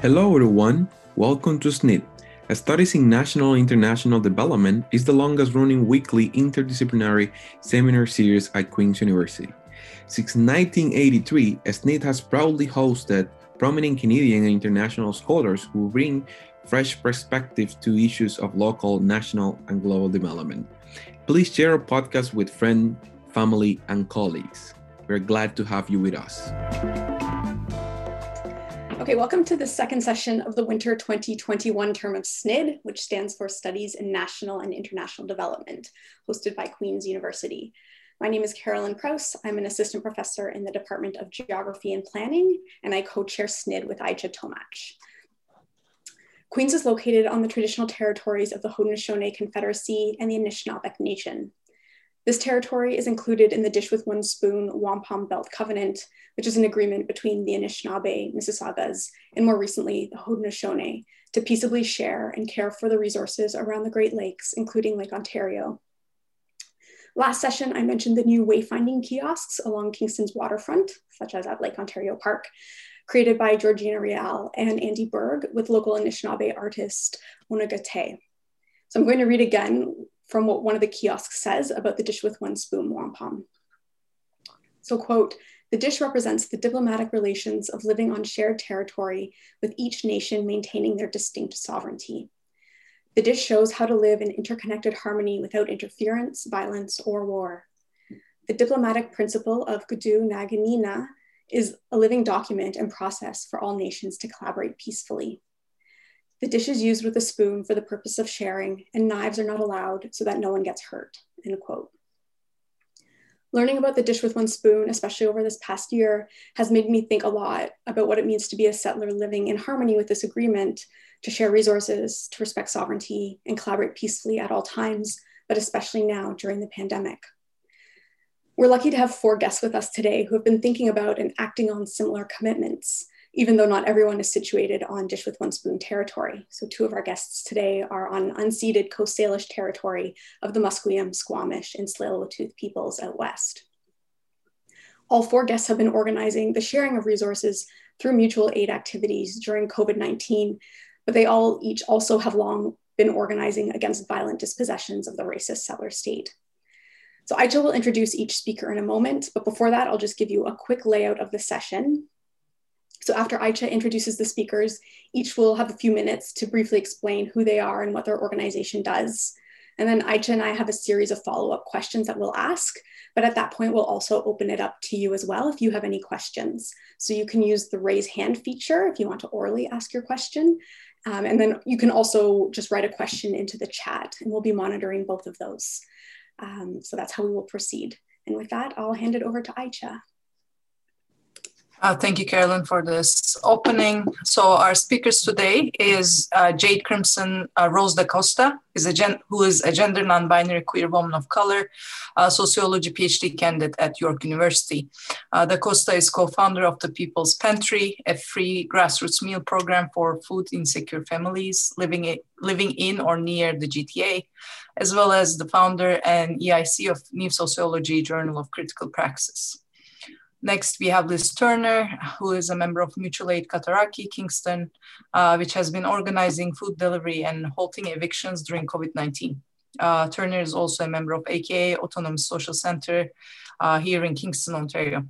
Hello, everyone. Welcome to SNID. Studies in National and International Development is the longest running weekly interdisciplinary seminar series at Queen's University. Since 1983, SNID has proudly hosted prominent Canadian and international scholars who bring fresh perspectives to issues of local, national, and global development. Please share our podcast with friends, family, and colleagues. We're glad to have you with us. Okay, welcome to the second session of the winter 2021 term of SNID, which stands for Studies in National and International Development, hosted by Queen's University. My name is Carolyn Prouse. I'm an assistant professor in the Department of Geography and Planning, and I co-chair SNID with Aicha Tomach. Queens is located on the traditional territories of the Haudenosaunee Confederacy and the Anishinaabeg Nation. This territory is included in the Dish with One Spoon Wampum Belt Covenant, which is an agreement between the Anishinaabe, Mississaugas, and more recently the Haudenosaunee to peaceably share and care for the resources around the Great Lakes, including Lake Ontario. Last session, I mentioned the new wayfinding kiosks along Kingston's waterfront, such as at Lake Ontario Park, created by Georgina Real and Andy Berg with local Anishinaabe artist Onagate. So I'm going to read again from what one of the kiosks says about the dish with one spoon wampum. So quote, the dish represents the diplomatic relations of living on shared territory with each nation maintaining their distinct sovereignty. The dish shows how to live in interconnected harmony without interference, violence, or war. The diplomatic principle of Gdoo-naaganinaa is a living document and process for all nations to collaborate peacefully. The dish is used with a spoon for the purpose of sharing, and knives are not allowed so that no one gets hurt. End quote. Learning about the dish with one spoon, especially over this past year, has made me think a lot about what it means to be a settler living in harmony with this agreement, to share resources, to respect sovereignty, and collaborate peacefully at all times, but especially now during the pandemic. We're lucky to have four guests with us today who have been thinking about and acting on similar commitments even though not everyone is situated on Dish with One Spoon territory. So two of our guests today are on unceded Coast Salish territory of the Musqueam, Squamish, and Tsleil-Waututh peoples out west. All four guests have been organizing the sharing of resources through mutual aid activities during COVID-19, but they all each also have long been organizing against violent dispossessions of the racist settler state. So Aicha will introduce each speaker in a moment, but before that, I'll just give you a quick layout of the session. So after Aicha introduces the speakers, each will have a few minutes to briefly explain who they are and what their organization does. And then Aicha and I have a series of follow-up questions that we'll ask, but at that point, we'll also open it up to you as well if you have any questions. So you can use the raise hand feature if you want to orally ask your question. Um, and then you can also just write a question into the chat and we'll be monitoring both of those. Um, so that's how we will proceed. And with that, I'll hand it over to Aicha. Uh, thank you, Carolyn, for this opening. So our speakers today is uh, Jade Crimson uh, Rose da Costa, is a gen- who is a gender non-binary queer woman of color, sociology PhD candidate at York University. Uh, da Costa is co-founder of the People's Pantry, a free grassroots meal program for food insecure families living, in, living in or near the GTA, as well as the founder and EIC of New Sociology Journal of Critical Praxis. Next, we have Liz Turner, who is a member of Mutual Aid Katarokwi Kingston, uh, which has been organizing food delivery and halting evictions during COVID-19. Uh, Turner is also a member of AKA Autonomous Social Center uh, here in Kingston, Ontario.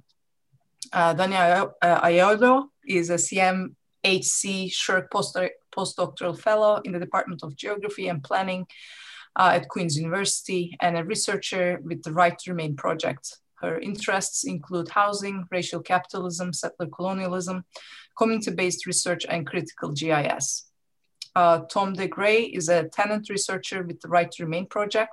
Uh, Dania Aiello is a CMHC SSHRC postdoctoral fellow in the Department of Geography and Planning uh, at Queen's University and a researcher with the Right to Remain project. Her interests include housing, racial capitalism, settler colonialism, community-based research, and critical GIS. Uh, Tom DeGray is a tenant researcher with the Right to Remain project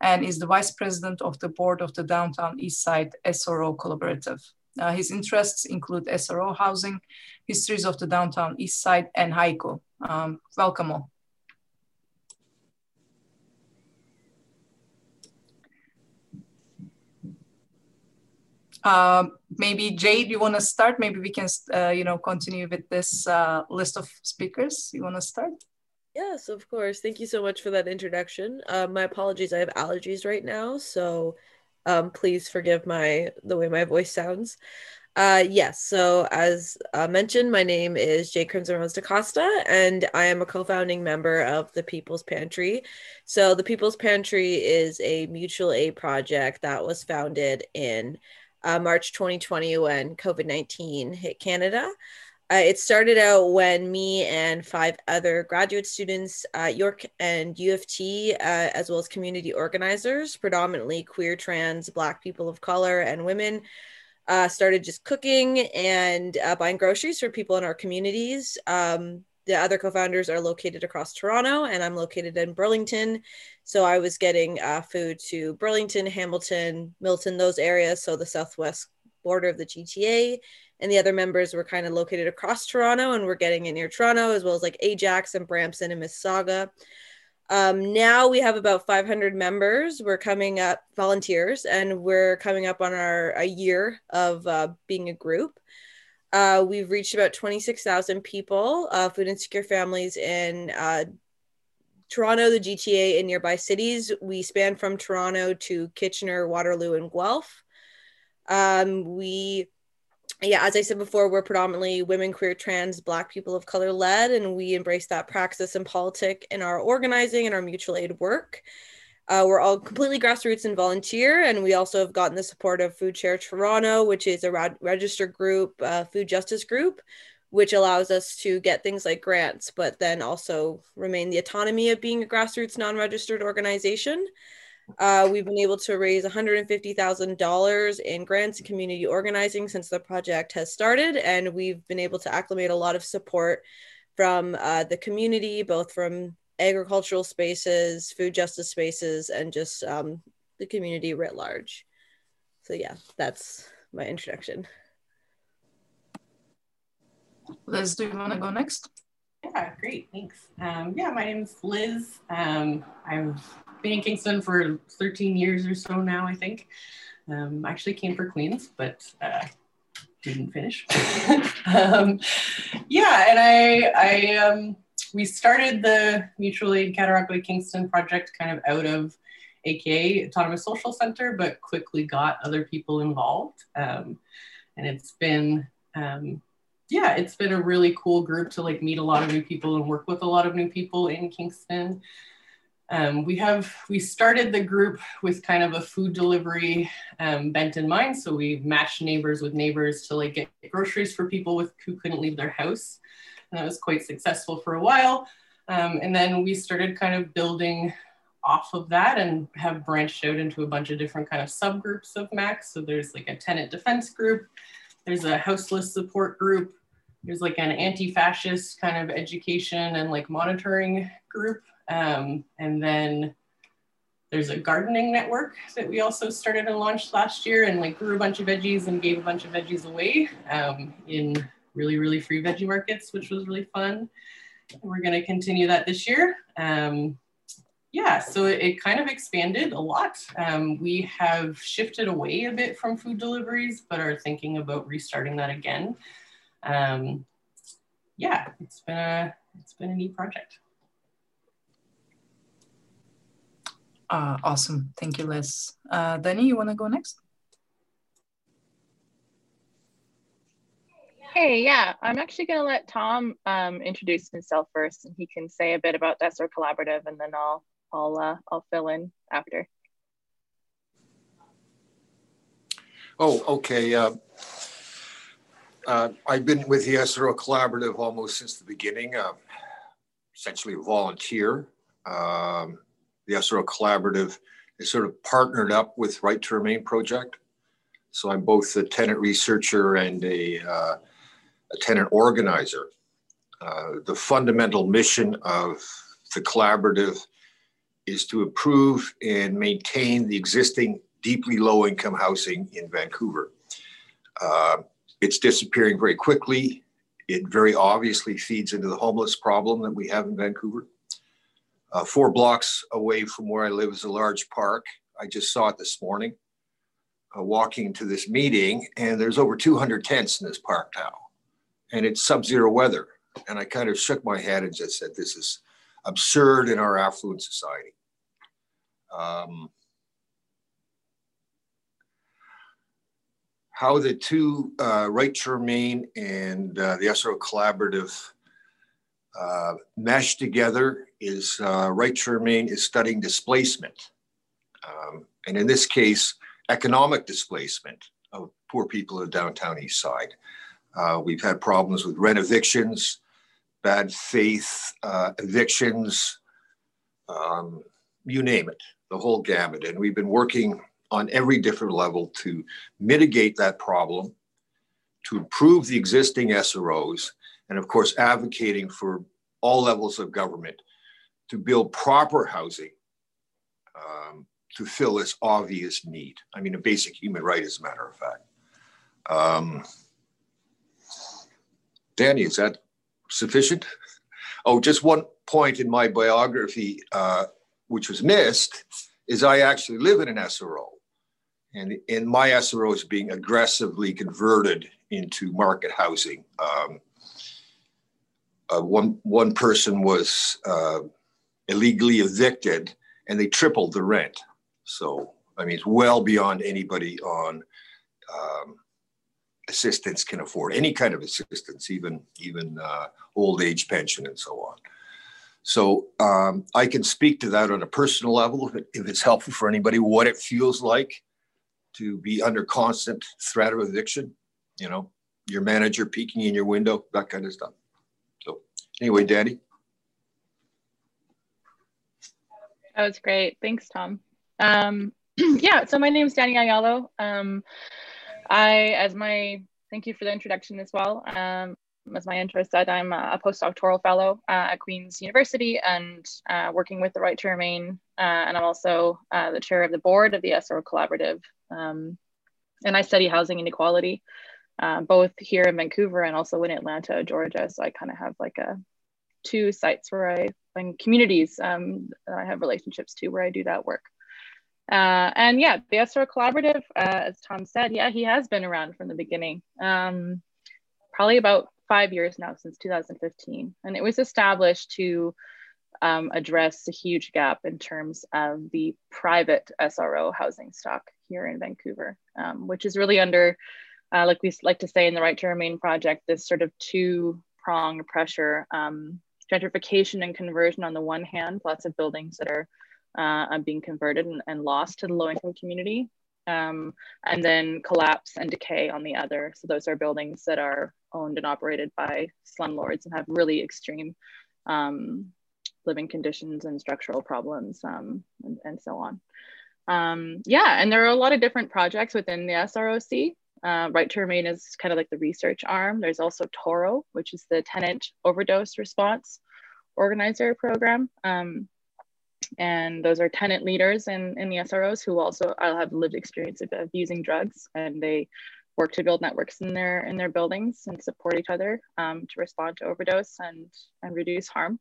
and is the vice president of the board of the Downtown Eastside SRO Collaborative. Uh, his interests include SRO housing, histories of the Downtown Eastside, and haiku. Um, welcome all. Uh, maybe Jade, you want to start? Maybe we can, uh, you know, continue with this uh, list of speakers. You want to start? Yes, of course. Thank you so much for that introduction. Uh, my apologies. I have allergies right now, so um, please forgive my the way my voice sounds. Uh, yes. So, as uh, mentioned, my name is Jade Crimson Rose DaCosta, and I am a co founding member of the People's Pantry. So, the People's Pantry is a mutual aid project that was founded in uh, March 2020 when COVID 19 hit Canada. Uh, it started out when me and five other graduate students at York and U of T, uh, as well as community organizers, predominantly queer, trans, Black people of color, and women, uh, started just cooking and uh, buying groceries for people in our communities. Um, the other co-founders are located across Toronto, and I'm located in Burlington. So I was getting uh, food to Burlington, Hamilton, Milton, those areas, so the southwest border of the GTA and the other members were kind of located across Toronto and we're getting it near Toronto as well as like Ajax and Brampton and Mississauga. Um, now we have about 500 members. We're coming up volunteers and we're coming up on our a year of uh, being a group. Uh, we've reached about 26,000 people, uh, food insecure families in uh, Toronto, the GTA, and nearby cities. We span from Toronto to Kitchener, Waterloo, and Guelph. Um, we yeah, as I said before, we're predominantly women, queer, trans, Black people of color led, and we embrace that praxis and politic in our organizing and our mutual aid work. Uh, we're all completely grassroots and volunteer, and we also have gotten the support of Food Share Toronto, which is a registered group, uh, food justice group, which allows us to get things like grants, but then also remain the autonomy of being a grassroots non registered organization. Uh, we've been able to raise $150,000 in grants and community organizing since the project has started, and we've been able to acclimate a lot of support from uh, the community, both from agricultural spaces, food justice spaces, and just um, the community writ large. So, yeah, that's my introduction. Liz, do you want to go next? Yeah, great, thanks. Um, yeah, my name's Liz. Um, I've been in Kingston for 13 years or so now, I think. Um, I actually came for Queens, but uh, didn't finish. um, yeah, and I, I um, we started the Mutual Aid Katarokwi Kingston project kind of out of AKA Autonomous Social Center, but quickly got other people involved. Um, and it's been, um, yeah, it's been a really cool group to like meet a lot of new people and work with a lot of new people in Kingston. Um, we have, we started the group with kind of a food delivery um, bent in mind. So we matched neighbors with neighbors to like get groceries for people with, who couldn't leave their house. And that was quite successful for a while. Um, and then we started kind of building off of that and have branched out into a bunch of different kind of subgroups of MAKK. So there's like a tenant defense group, there's a houseless support group, there's like an anti-fascist kind of education and like monitoring group um, and then there's a gardening network that we also started and launched last year and like grew a bunch of veggies and gave a bunch of veggies away um, in really, really free veggie markets, which was really fun. We're gonna continue that this year. Um, yeah, so it, it, kind of expanded a lot. Um, we have shifted away a bit from food deliveries, but are thinking about restarting that again. Um, yeah, it's been a, it's been a neat project. Uh, awesome. Thank you, Liz. Uh, Danny, you want to go next? Hey, yeah, I'm actually going to let Tom um, introduce himself first, and he can say a bit about the SRO Collaborative, and then I'll I'll uh, I'll fill in after. Oh, okay. Uh, uh, I've been with the SRO Collaborative almost since the beginning. Uh, essentially, a volunteer. Um, the SRO Collaborative is sort of partnered up with Right to Remain Project. So I'm both a tenant researcher and a, uh, a tenant organizer. Uh, the fundamental mission of the collaborative is to improve and maintain the existing deeply low income housing in Vancouver. Uh, it's disappearing very quickly. It very obviously feeds into the homeless problem that we have in Vancouver. Uh, four blocks away from where I live is a large park. I just saw it this morning, uh, walking to this meeting, and there's over 200 tents in this park now, and it's sub-zero weather. And I kind of shook my head and just said, "This is absurd in our affluent society." Um, how the two uh, Right to Remain and uh, the SRO Collaborative uh, mesh together is uh, Right to Remain is studying displacement. Um, and in this case, economic displacement of poor people the downtown east side. Uh, we've had problems with rent evictions, bad faith uh, evictions, um, you name it, the whole gamut. And we've been working on every different level to mitigate that problem, to improve the existing SROs, and of course, advocating for all levels of government to build proper housing um, to fill this obvious need. I mean, a basic human right, as a matter of fact. Um, Danny, is that sufficient? Oh, just one point in my biography, uh, which was missed, is I actually live in an SRO. And, and my SRO is being aggressively converted into market housing. Um, uh, one, one person was uh, illegally evicted and they tripled the rent. So, I mean, it's well beyond anybody on um, assistance can afford, any kind of assistance, even, even uh, old age pension and so on. So um, I can speak to that on a personal level if, it, if it's helpful for anybody, what it feels like to be under constant threat of eviction, you know, your manager peeking in your window, that kind of stuff. So anyway, Danny. That was great. Thanks, Tom. Um, yeah, so my name is Danny Aiello. Um, I, as my, thank you for the introduction as well. Um, as my intro said, I'm a postdoctoral fellow uh, at Queen's University and uh, working with the Right to Remain. Uh, and I'm also uh, the chair of the board of the SRO Collaborative. Um, and I study housing inequality, uh, both here in Vancouver and also in Atlanta, Georgia. So I kind of have like a two sites where I, and communities um, I have relationships to where I do that work. Uh, and yeah, the SRO Collaborative, as Tom said, yeah, he has been around from the beginning. Um, probably about five years now since 2015. And it was established to um, address a huge gap in terms of the private SRO housing stock here in Vancouver, um, which is really under, uh, like we like to say in the Right to Remain project, this sort of two pronged pressure um, gentrification and conversion on the one hand, lots of buildings that are uh, being converted and, and, lost to the low income community. Um, and then collapse and decay on the other. So those are buildings that are owned and operated by slumlords and have really extreme um, living conditions and structural problems um, and, and, so on. Um, yeah, and there are a lot of different projects within the SROC. Uh, right to Remain is kind of like the research arm. There's also TORO, which is the tenant overdose response organizer program. Um, and those are tenant leaders in, in the SROs who also I'll have lived experience of, of using drugs and they work to build networks in their in their buildings and support each other um, to respond to overdose and and reduce harm.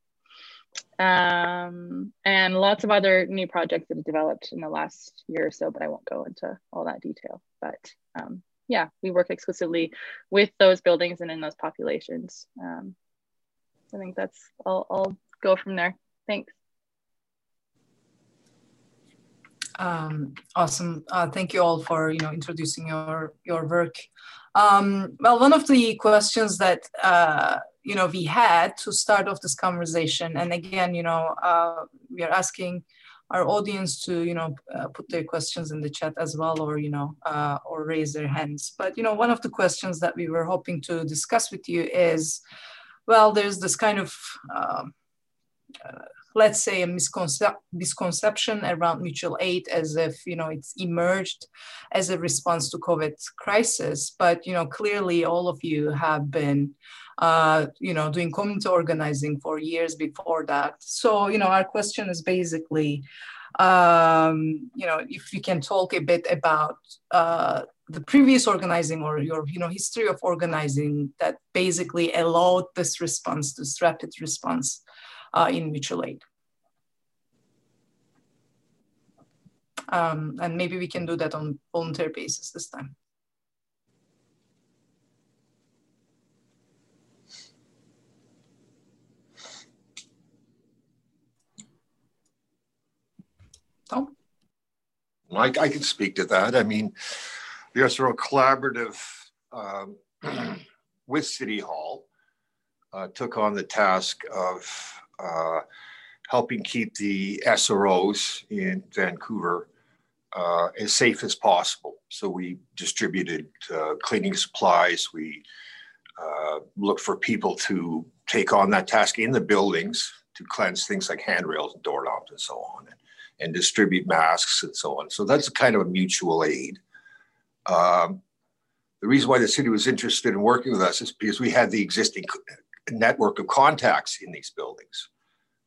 Um, and lots of other new projects that have developed in the last year or so, but I won't go into all that detail. But um, yeah, we work exclusively with those buildings and in those populations. Um, I think that's, I'll, I'll go from there. Thanks. Um, awesome. Uh, thank you all for you know introducing your your work. Um, well, one of the questions that uh, you know we had to start off this conversation, and again, you know, uh, we are asking our audience to you know uh, put their questions in the chat as well, or you know, uh, or raise their hands. But you know, one of the questions that we were hoping to discuss with you is, well, there's this kind of um, uh, let's say a misconcep- misconception around mutual aid as if you know it's emerged as a response to covid crisis. But you know clearly all of you have been uh, you know doing community organizing for years before that. So you know our question is basically um, you know if you can talk a bit about uh, the previous organizing or your you know history of organizing that basically allowed this response this rapid response in mutual aid. Um, and maybe we can do that on volunteer basis this time. Tom? I, I can speak to that. I mean, the SRO Collaborative um, with City Hall uh, took on the task of uh, helping keep the SROs in Vancouver uh, as safe as possible. So we distributed uh, cleaning supplies. We uh, looked for people to take on that task in the buildings to cleanse things like handrails and doorknobs and so on, and, and distribute masks and so on. So that's kind of a mutual aid. Um, the reason why the city was interested in working with us is because we had the existing network of contacts in these buildings.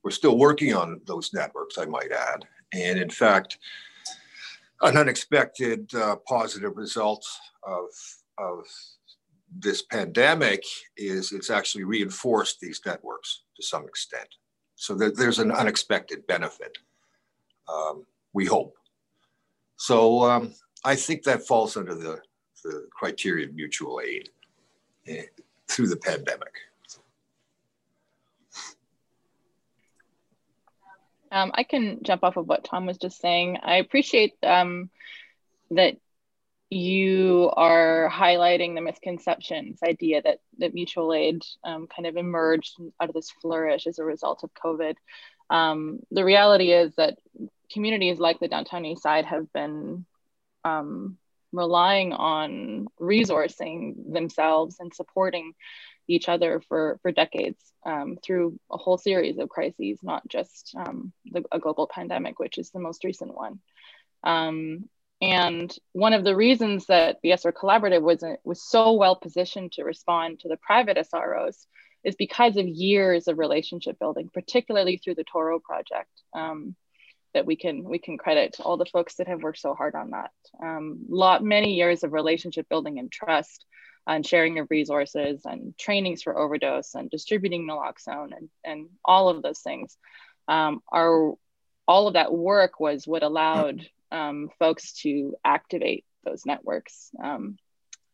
We're still working on those networks, I might add. And in fact, an unexpected uh, positive result of, of this pandemic is it's actually reinforced these networks to some extent. So there's an unexpected benefit, um, we hope. So um, I think that falls under the, the criteria of mutual aid eh, through the pandemic. Um, I can jump off of what Tom was just saying. I appreciate um, that you are highlighting the misconceptions idea that that mutual aid um, kind of emerged out of this flourish as a result of COVID. Um, the reality is that communities like the downtown east side have been um, relying on resourcing themselves and supporting each other for, for decades um, through a whole series of crises, not just um, the, a global pandemic, which is the most recent one. Um, and one of the reasons that the SRO Collaborative was, was so well positioned to respond to the private SROs is because of years of relationship building, particularly through the Toro project. Um, that we can we can credit all the folks that have worked so hard on that. Um, lot many years of relationship building and trust and sharing of resources and trainings for overdose and distributing naloxone and, and all of those things um, are all of that work was what allowed um, folks to activate those networks um,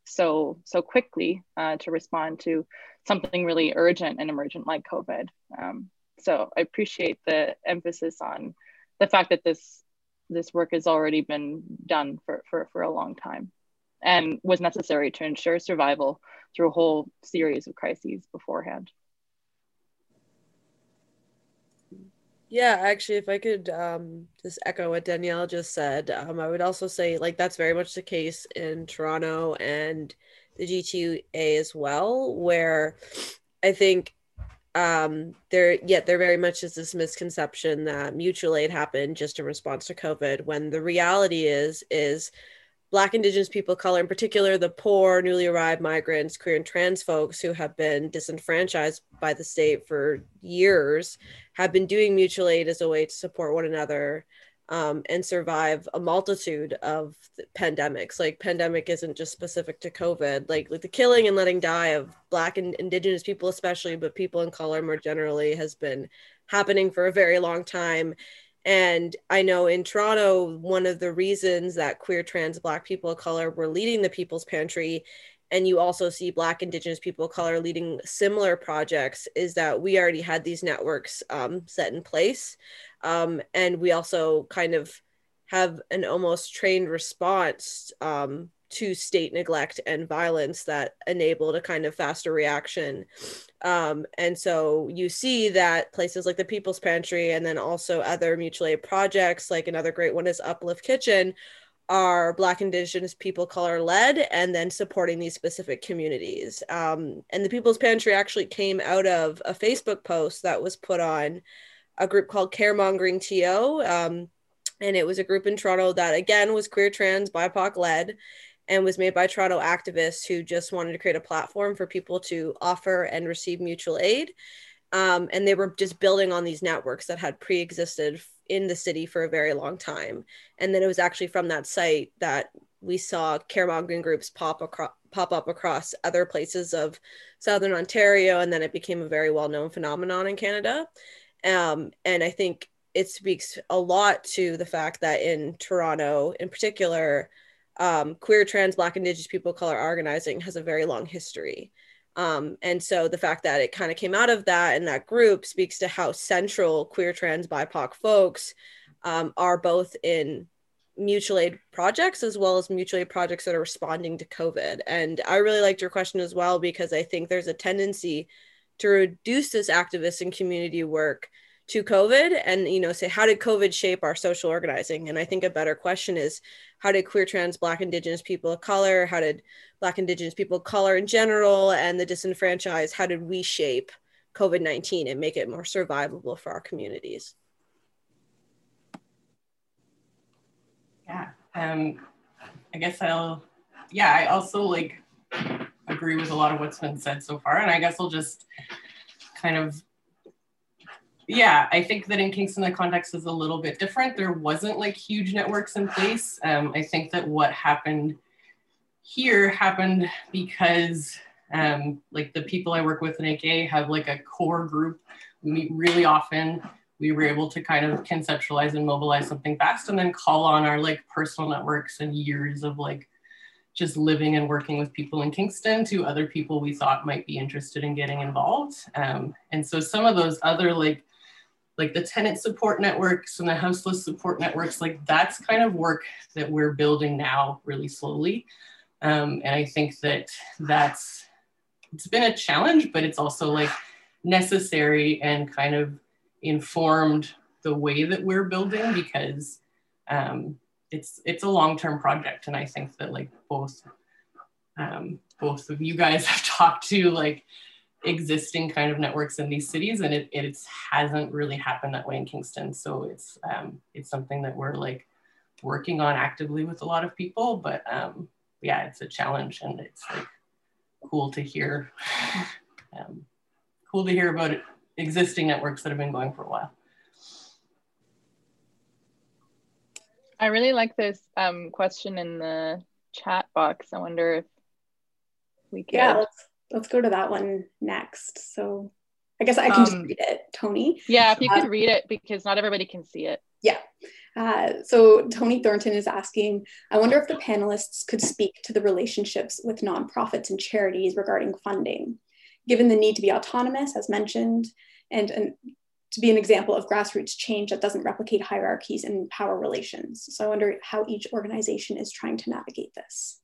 so so quickly uh, to respond to something really urgent and emergent like COVID. Um, so I appreciate the emphasis on the fact that this this work has already been done for, for, for a long time and was necessary to ensure survival through a whole series of crises beforehand. Yeah, actually, if I could um, just echo what Danielle just said, um, I would also say like that's very much the case in Toronto and the GTA as well, where I think um, there yet there very much is this misconception that mutual aid happened just in response to COVID, when the reality is is Black, Indigenous people of color, in particular, the poor, newly arrived migrants, queer and trans folks who have been disenfranchised by the state for years, have been doing mutual aid as a way to support one another um, and survive a multitude of pandemics. Like, pandemic isn't just specific to COVID. Like, like the killing and letting die of Black and Indigenous people, especially, but people in color more generally, has been happening for a very long time and I know in Toronto, one of the reasons that queer, trans, Black people of color were leading the People's Pantry, and you also see Black, Indigenous people of color leading similar projects, is that we already had these networks um, set in place. Um, and we also kind of have an almost trained response um, to state neglect and violence that enabled a kind of faster reaction. Um, and so you see that places like the People's Pantry and then also other mutual aid projects, like another great one is Uplift Kitchen, are Black, Indigenous people color led and then supporting these specific communities. Um, and the People's Pantry actually came out of a Facebook post that was put on a group called Caremongering TO. Um, and it was a group in Toronto that again was queer, trans, BIPOC led and was made by Toronto activists who just wanted to create a platform for people to offer and receive mutual aid. Um, and they were just building on these networks that had pre-existed in the city for a very long time. And then it was actually from that site that we saw caremongering groups pop across pop up across other places of southern Ontario, and then it became a very well-known phenomenon in Canada. Um, and I think it speaks a lot to the fact that in Toronto, in particular, um, queer, trans, Black, Indigenous people color organizing has a very long history. Um, and so the fact that it kind of came out of that and that group speaks to how central queer, trans, BIPOC folks um, are both in mutual aid projects as well as mutual aid projects that are responding to COVID. And I really liked your question as well because I think there's a tendency to reduce this activist and community work to COVID and you know say how did COVID shape our social organizing? And I think a better question is how did queer, trans, Black, Indigenous people of color, how did Black, Indigenous people of color in general, and the disenfranchised, how did we shape COVID 19 and make it more survivable for our communities? Yeah, um, I guess I'll, yeah, I also like agree with a lot of what's been said so far. And I guess I'll just kind of yeah, I think that in Kingston, the context is a little bit different. There wasn't like huge networks in place. Um, I think that what happened here happened because um, like the people I work with in AK have like a core group. We meet really often. We were able to kind of conceptualize and mobilize something fast and then call on our like personal networks and years of like just living and working with people in Kingston to other people we thought might be interested in getting involved. Um, and so some of those other like like the tenant support networks and the houseless support networks, like that's kind of work that we're building now really slowly. Um, and I think that that's, it's been a challenge, but it's also like necessary and kind of informed the way that we're building because um, it's it's a long-term project and i think that like both um, both of you guys have talked to like existing kind of networks in these cities and it, it hasn't really happened that way in Kingston. So it's, um, it's something that we're like working on actively with a lot of people, but um, yeah, it's a challenge and it's like cool to hear, um, cool to hear about existing networks that have been going for a while. I really like this um, question in the chat box. I wonder if we can. Yeah, let's let's go to that one next. So I guess I can um, just read it, Tony. Yeah, if you uh, could read it because not everybody can see it. Yeah. Uh, so Tony Thornton is asking, I wonder if the panelists could speak to the relationships with nonprofits and charities regarding funding, given the need to be autonomous, as mentioned, and, and to be an example of grassroots change that doesn't replicate hierarchies and power relations. So I wonder how each organization is trying to navigate this.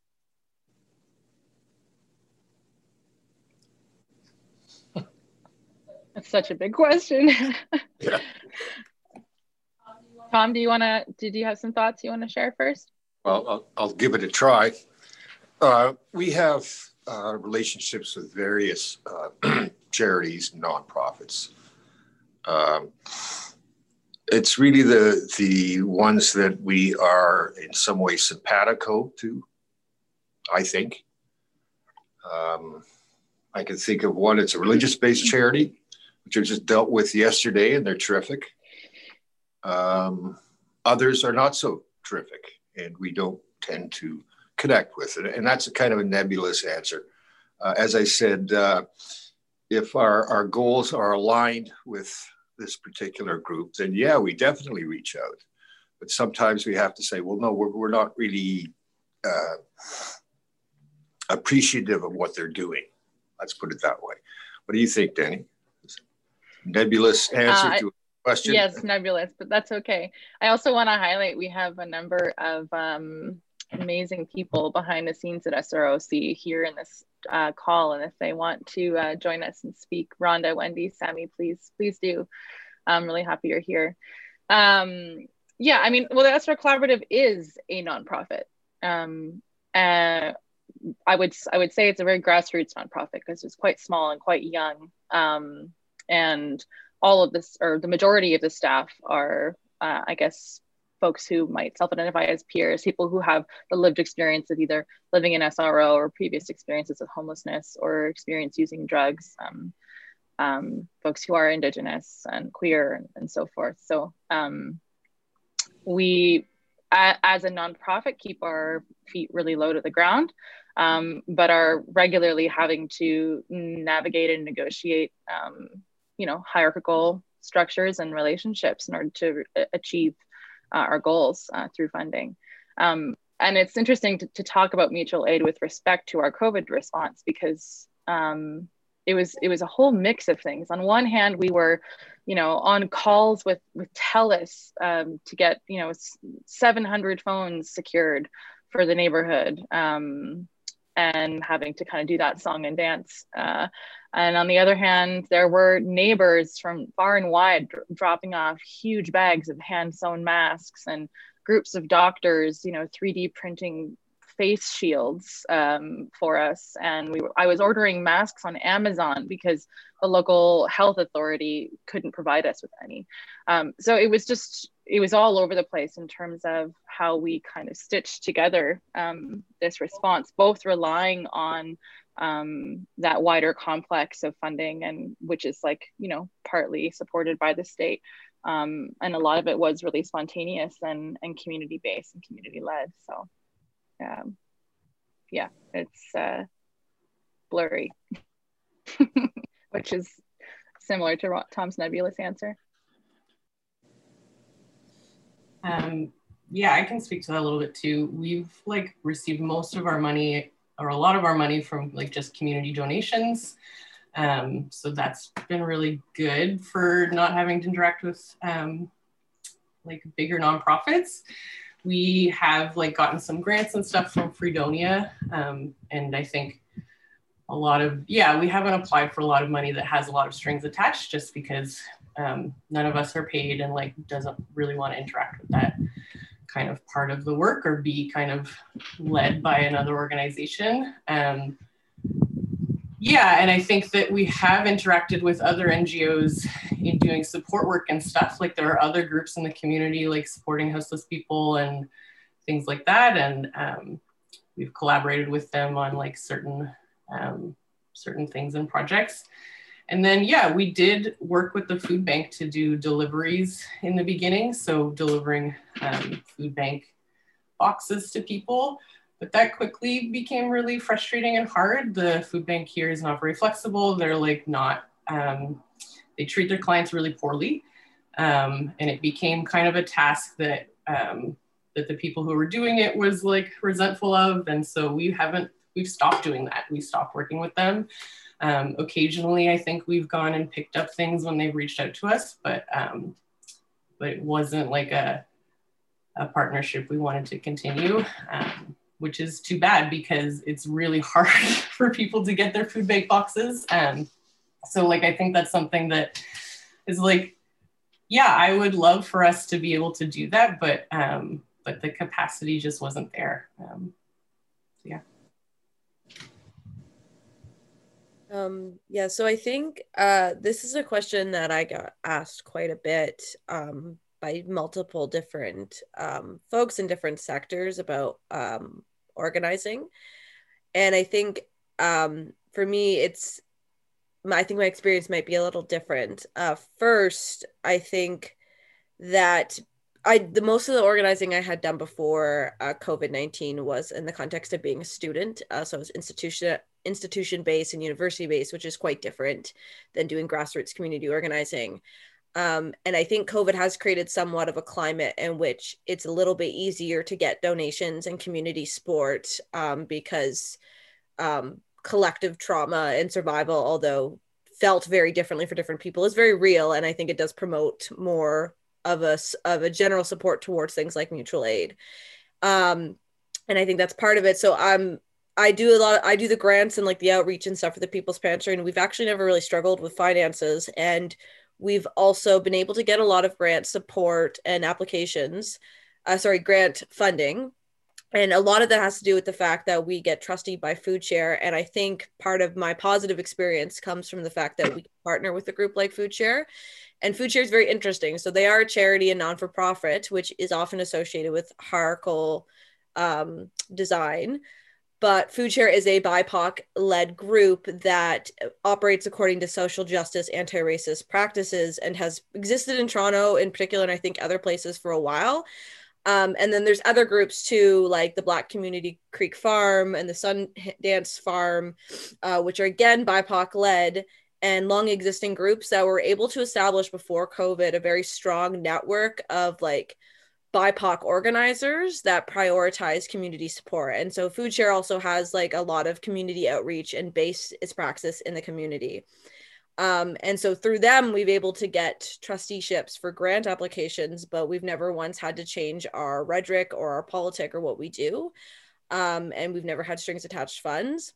That's such a big question. yeah. Tom, do you want to, did you have some thoughts you want to share first? Well, I'll, I'll give it a try. Uh, we have uh, relationships with various uh, charities nonprofits. Um, it's really the the ones that we are in some way simpatico to. I think. Um, I can think of one. It's a religious-based charity which I just dealt with yesterday, and they're terrific. Um, others are not so terrific, and we don't tend to connect with it. And that's a kind of a nebulous answer. Uh, as I said, uh, if our, our goals are aligned with this particular group, then yeah, we definitely reach out. But sometimes we have to say, well, no, we're, we're not really uh, appreciative of what they're doing. Let's put it that way. What do you think, Danny? Nebulous answer uh, to a question. Yes, nebulous, but that's okay. I also want to highlight we have a number of um, amazing people behind the scenes at SROC here in this uh, call, and if they want to uh, join us and speak, Rhonda, Wendy, Sammy, please, please do. I'm really happy you're here. Um, yeah, I mean, well, the SRO Collaborative is a nonprofit. Um, uh, I would I would say it's a very grassroots nonprofit because it's quite small and quite young. Um, and all of this or the majority of the staff are uh, i guess folks who might self-identify as peers people who have the lived experience of either living in sro or previous experiences of homelessness or experience using drugs um, um, folks who are indigenous and queer and, and so forth. So um, we as a nonprofit keep our feet really low to the ground um, but are regularly having to navigate and negotiate um, you know hierarchical structures and relationships in order to achieve uh, our goals uh, through funding um, and it's interesting to, to, talk about mutual aid with respect to our covid response because um, it was it was a whole mix of things. On one hand, we were, you know, on calls with with TELUS um, to get you know 700 phones secured for the neighborhood. Um, and having to kind of do that song and dance. Uh, and on the other hand, there were neighbors from far and wide dr- dropping off huge bags of hand sewn masks and groups of doctors, you know, 3D printing face shields um, for us. And we were, I was ordering masks on Amazon because the local health authority couldn't provide us with any. Um, so it was just, it was all over the place in terms of how we kind of stitched together um, this response, both relying on um, that wider complex of funding and which is like, you know, partly supported by the state. Um, and a lot of it was really spontaneous and, and community based and community led. So um, yeah, it's uh, blurry, which is similar to Tom's nebulous answer. Um, yeah, I can speak to that a little bit too. We've like received most of our money or a lot of our money from like just community donations. Um, so that's been really good for not having to interact with um, like bigger nonprofits we have like gotten some grants and stuff from Freedonia. Um, and I think a lot of, yeah, we haven't applied for a lot of money that has a lot of strings attached just because um, none of us are paid and like doesn't really want to interact with that kind of part of the work or be kind of led by another organization. Um, yeah, and I think that we have interacted with other NGOs in doing support work and stuff. Like there are other groups in the community, like supporting houseless people and things like that. And um, we've collaborated with them on like certain um, certain things and projects. And then, yeah, we did work with the food bank to do deliveries in the beginning. So delivering um, food bank boxes to people. But that quickly became really frustrating and hard. The food bank here is not very flexible. They're like not, um, they treat their clients really poorly. Um, and it became kind of a task that um, that the people who were doing it was like resentful of. And so we haven't, we've stopped doing that. We stopped working with them. Um, occasionally, I think we've gone and picked up things when they've reached out to us, but um, but it wasn't like a a partnership we wanted to continue. Um, which is too bad because it's really hard for people to get their food bank boxes. And so, like, I think that's something that is like, yeah, I would love for us to be able to do that, but um, but the capacity just wasn't there. Um, yeah. Um, yeah, so I think uh, this is a question that I got asked quite a bit um, by multiple different um, folks in different sectors about um, organizing. And I think um, for me, it's, I think my experience might be a little different. Uh, first, I think that I the most of the organizing I had done before uh, COVID nineteen was in the context of being a student. Uh, so it was institution institution based and university based, which is quite different than doing grassroots community organizing. Um, and I think COVID has created somewhat of a climate in which it's a little bit easier to get donations and community support um, because um, collective trauma and survival, although felt very differently for different people, is very real. And I think it does promote more of a of a general support towards things like mutual aid. Um, and I think that's part of it. So I'm I do a lot. I do the grants and like the outreach and stuff for the People's Pantry, and we've actually never really struggled with finances and We've also been able to get a lot of grant support and applications, uh, sorry, grant funding. And a lot of that has to do with the fact that we get trusted by FoodShare. And I think part of my positive experience comes from the fact that we partner with a group like FoodShare. And FoodShare is very interesting. So they are a charity and non for profit, which is often associated with hierarchical um, design but FoodShare is a BIPOC led group that operates according to social justice, anti racist practices, and has existed in Toronto in particular, and I think other places for a while. Um, and then there's other groups too, like the Black Community Creek Farm and the Sundance Farm, uh, which are again BIPOC led and long existing groups that were able to establish before COVID a very strong network of like BIPOC organizers that prioritize community support. And so Food Share also has like a lot of community outreach and base its praxis in the community. Um, and so through them, we've able to get trusteeships for grant applications, but we've never once had to change our rhetoric or our politic or what we do. Um, and we've never had strings attached funds.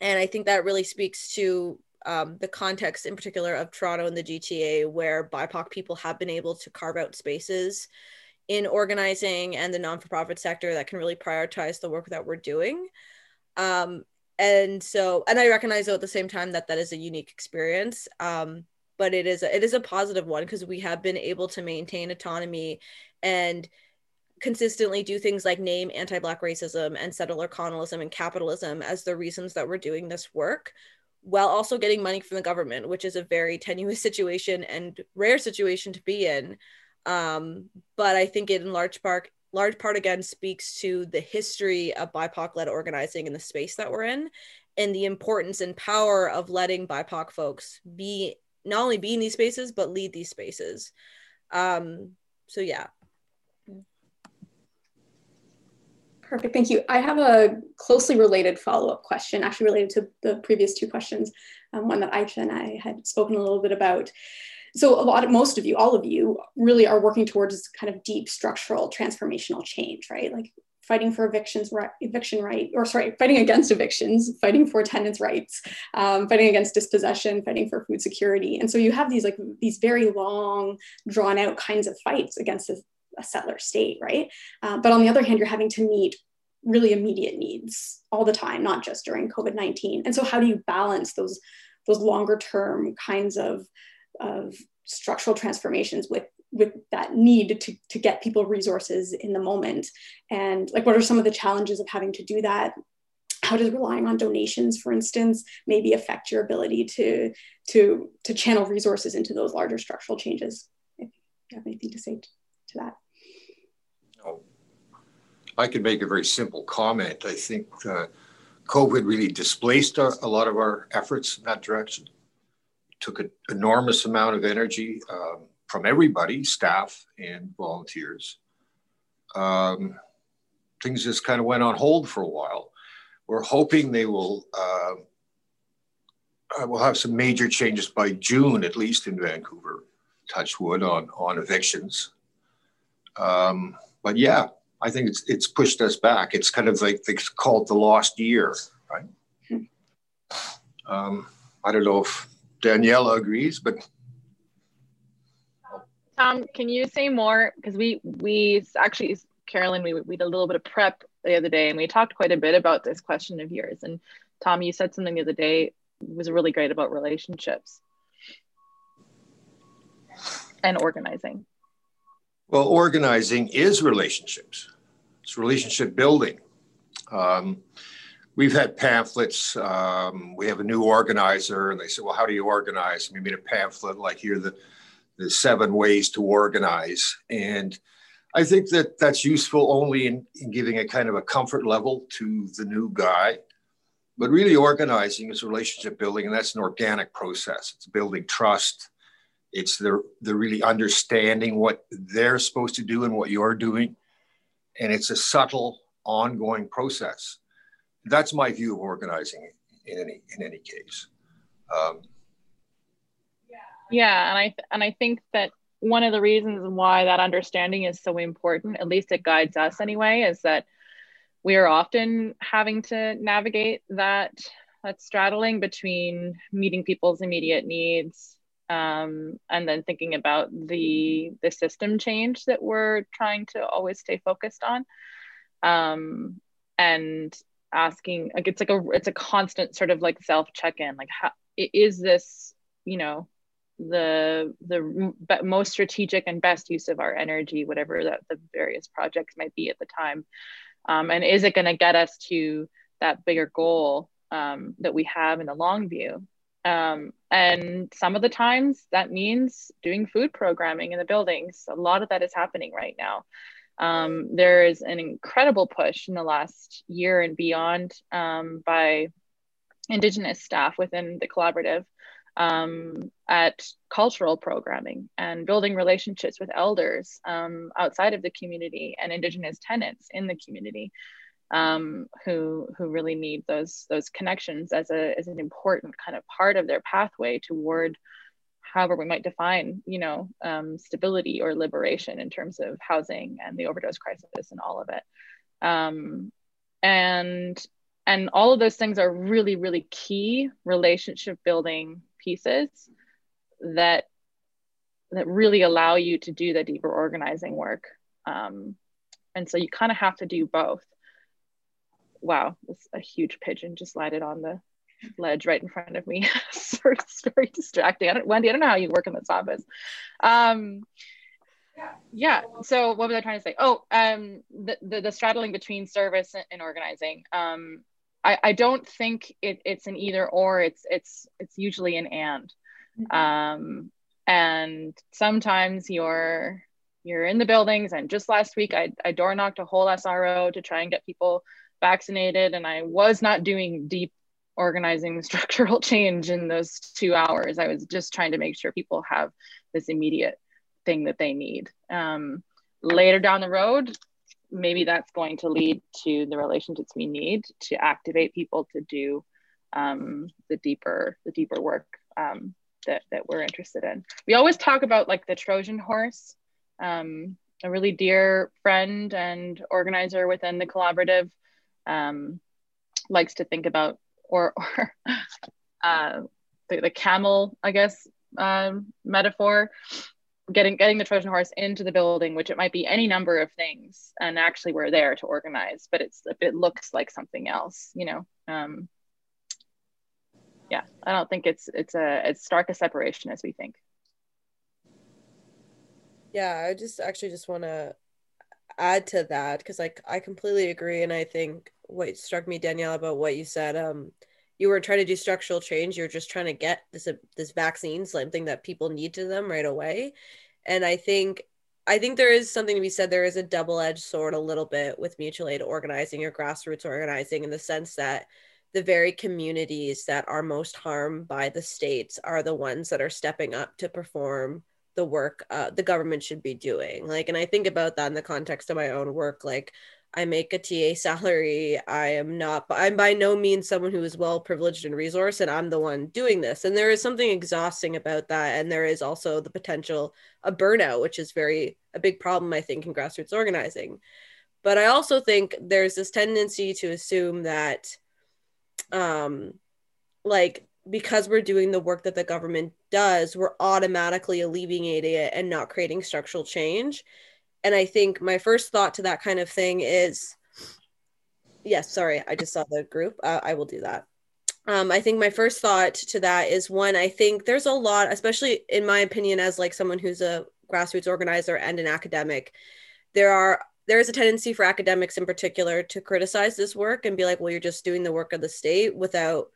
And I think that really speaks to um, the context in particular of Toronto and the GTA, where BIPOC people have been able to carve out spaces in organizing and the non for profit sector that can really prioritize the work that we're doing. Um, and so and i recognize though at the same time that that is a unique experience um, but it is a, it is a positive one because we have been able to maintain autonomy and consistently do things like name anti-black racism and settler colonialism and capitalism as the reasons that we're doing this work while also getting money from the government which is a very tenuous situation and rare situation to be in um, but i think it in large part large part again speaks to the history of BIPOC led organizing in the space that we're in and the importance and power of letting BIPOC folks be not only be in these spaces but lead these spaces. Um, so yeah. Perfect, thank you. I have a closely related follow-up question, actually related to the previous two questions, um, one that Aisha and I had spoken a little bit about so a lot of most of you all of you really are working towards this kind of deep structural transformational change right? Like fighting for evictions right, eviction right or sorry fighting against evictions fighting for tenants rights um, fighting against dispossession fighting for food security. And so you have these like these very long drawn out kinds of fights against a, a settler state right? Uh, but on the other hand you're having to meet really immediate needs all the time not just during covid-19 and so how do you balance those those longer term kinds of of structural transformations with with that need to, to get people resources in the moment. And like what are some of the challenges of having to do that? How does relying on donations for instance maybe affect your ability to to to channel resources into those larger structural changes? If you have anything to say to, to that. Oh, i could make a very simple comment. I think uh, covid really displaced our, a lot of our efforts in that direction took an enormous amount of energy um, from everybody, staff and volunteers. Um, things just kind of went on hold for a while. We're hoping they will. Uh, uh, we'll have some major changes by June, at least in Vancouver. Touch wood on on evictions. Um, but yeah, I think it's it's pushed us back. It's kind of like they call it the lost year, right? Hmm. Um, I don't know if Daniela agrees, but Tom, can you say more? Because we we actually Carolyn, we we did a little bit of prep the other day, and we talked quite a bit about this question of yours. And Tom, you said something the other day was really great about relationships and organizing. Well, organizing is relationships. It's relationship building. Um, we've had pamphlets. Um, we have a new organizer, and they said, "Well, how do you organize?" And we made a pamphlet like here the the seven ways to organize, and I think that that's useful only in, in giving a kind of a comfort level to the new guy. But really, organizing is relationship building, and that's an organic process. It's building trust. It's the the really understanding what they're supposed to do and what you're doing, and it's a subtle, ongoing process that's my view of organizing in any in any case. Um, yeah, and I and I think that one of the reasons why that understanding is so important, at least it guides us anyway, is that we are often having to navigate that that straddling between meeting people's immediate needs um, and then thinking about the the system change that we're trying to always stay focused on um, and asking like it's like a it's a constant sort of like self check-in like how is this you know the the most strategic and best use of our energy whatever that the various projects might be at the time? Um, and is it going to get us to that bigger goal um, that we have in the long view? Um, and some of the times that means doing food programming in the buildings. A lot of that is happening right now um, there is an incredible push in the last year and beyond um, by Indigenous staff within the collaborative um, at cultural programming and building relationships with elders um, outside of the community and indigenous tenants in the community um, who who really need those those connections as a as an important kind of part of their pathway toward however we might define you know um, stability or liberation in terms of housing and the overdose crisis and all of it. Um, and and all of those things are really really key relationship building pieces that that really allow you to do the deeper organizing work. Um, and so you kind of have to do both. Wow this a huge pigeon just landed on the ledge right in front of me. It's very distracting. I don't, wendy i don't know how you work in this office. Um, yeah so what was i trying to say? Oh um, the, the, the straddling between service and organizing. Um, I, I don't think it, it's an either or it's it's it's usually an and. Mm-hmm. um, and sometimes you're you're in the buildings and just last week I, I door knocked a whole SRO to try and get people vaccinated and I was not doing deep organizing structural change in those two hours. I was just trying to make sure people have this immediate thing that they need. Um, later down the road maybe that's going to lead to the relationships we need to activate people to do um, the deeper the deeper work um, that, that we're interested in. We always talk about like the trojan horse. Um, a really dear friend and organizer within the collaborative um, likes to think about or, or uh, the, the camel i guess um, metaphor getting getting the Trojan horse into the building, which it might be any number of things, and actually we're there to organize, but it's it looks like something else, you know. Um, yeah, I don't think it's it's a as stark a separation as we think. Yeah, I just actually just want to add to that because like I completely agree, and I think what struck me, Danielle, about what you said, um, you were trying to do structural change you're just trying to get this uh, this vaccine something that people need to them right away and i think i think there is something to be said there is a double-edged sword a little bit with mutual aid organizing or grassroots organizing in the sense that the very communities that are most harmed by the states are the ones that are stepping up to perform the work uh, the government should be doing like and i think about that in the context of my own work like I make a TA salary. I am not, I'm by no means someone who is well privileged and resourced, and I'm the one doing this. And there is something exhausting about that. And there is also the potential of burnout, which is very a big problem, I think, in grassroots organizing. But I also think there's this tendency to assume that, um, like, because we're doing the work that the government does, we're automatically alleviating it and not creating structural change and I think my first thought to that kind of thing is yes, sorry, I just saw the group. Uh, I will do that. Um, I think my first thought to that is one, I think there's a lot, especially in my opinion, as like someone who's a grassroots organizer and an academic, there are there is a tendency for academics in particular to criticize this work and be like, well, you're just doing the work of the state without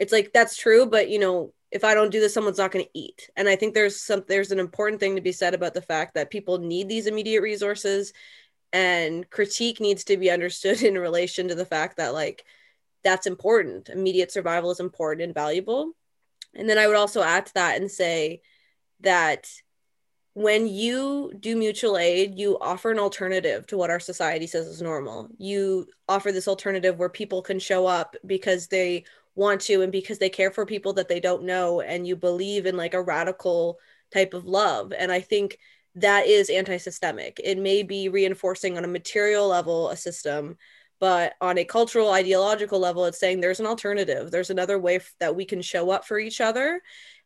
it's like that's true, but you know, if I don't do this, someone's not going to eat. And I think there's some there's an important thing to be said about the fact that people need these immediate resources and critique needs to be understood in relation to the fact that like that's important. Immediate survival is important and valuable. And then I would also add to that and say that when you do mutual aid, you offer an alternative to what our society says is normal. You offer this alternative where people can show up because they want to and because they care for people that they don't know and you believe in like a radical type of love. And i think that is anti-systemic. It may be reinforcing on a material level a system but on a cultural ideological level it's saying there's an alternative. There's another way f- that we can show up for each other.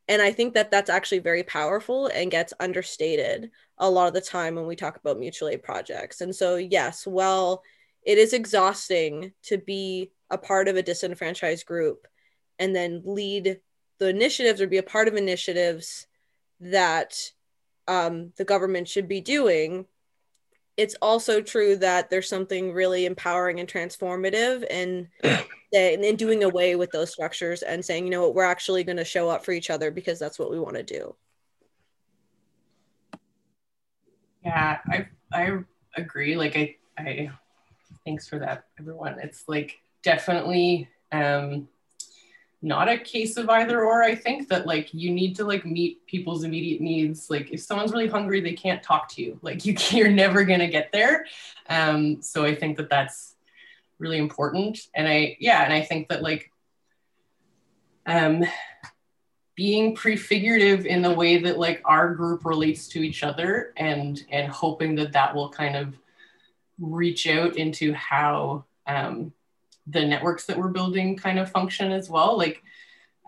And i think that that's actually very powerful and gets understated a lot of the time when we talk about mutual aid projects. And so yes well it is exhausting to be a part of a disenfranchised group and then lead the initiatives or be a part of initiatives that um, the government should be doing it's also true that there's something really empowering and transformative and in doing away with those structures and saying you know what? We're actually going to show up for each other because that's what we want to do. Yeah i i agree. Like i i thanks for that everyone. It's like definitely um, not a case of either or. I think that like you need to like meet people's immediate needs. Like if someone's really hungry they can't talk to you. Like you you're never to get there. Um so i think that that's really important. And i yeah and i think that like um being prefigurative in the way that like our group relates to each other and and hoping that that will kind of reach out into how um, the networks that we're building kind of function as well like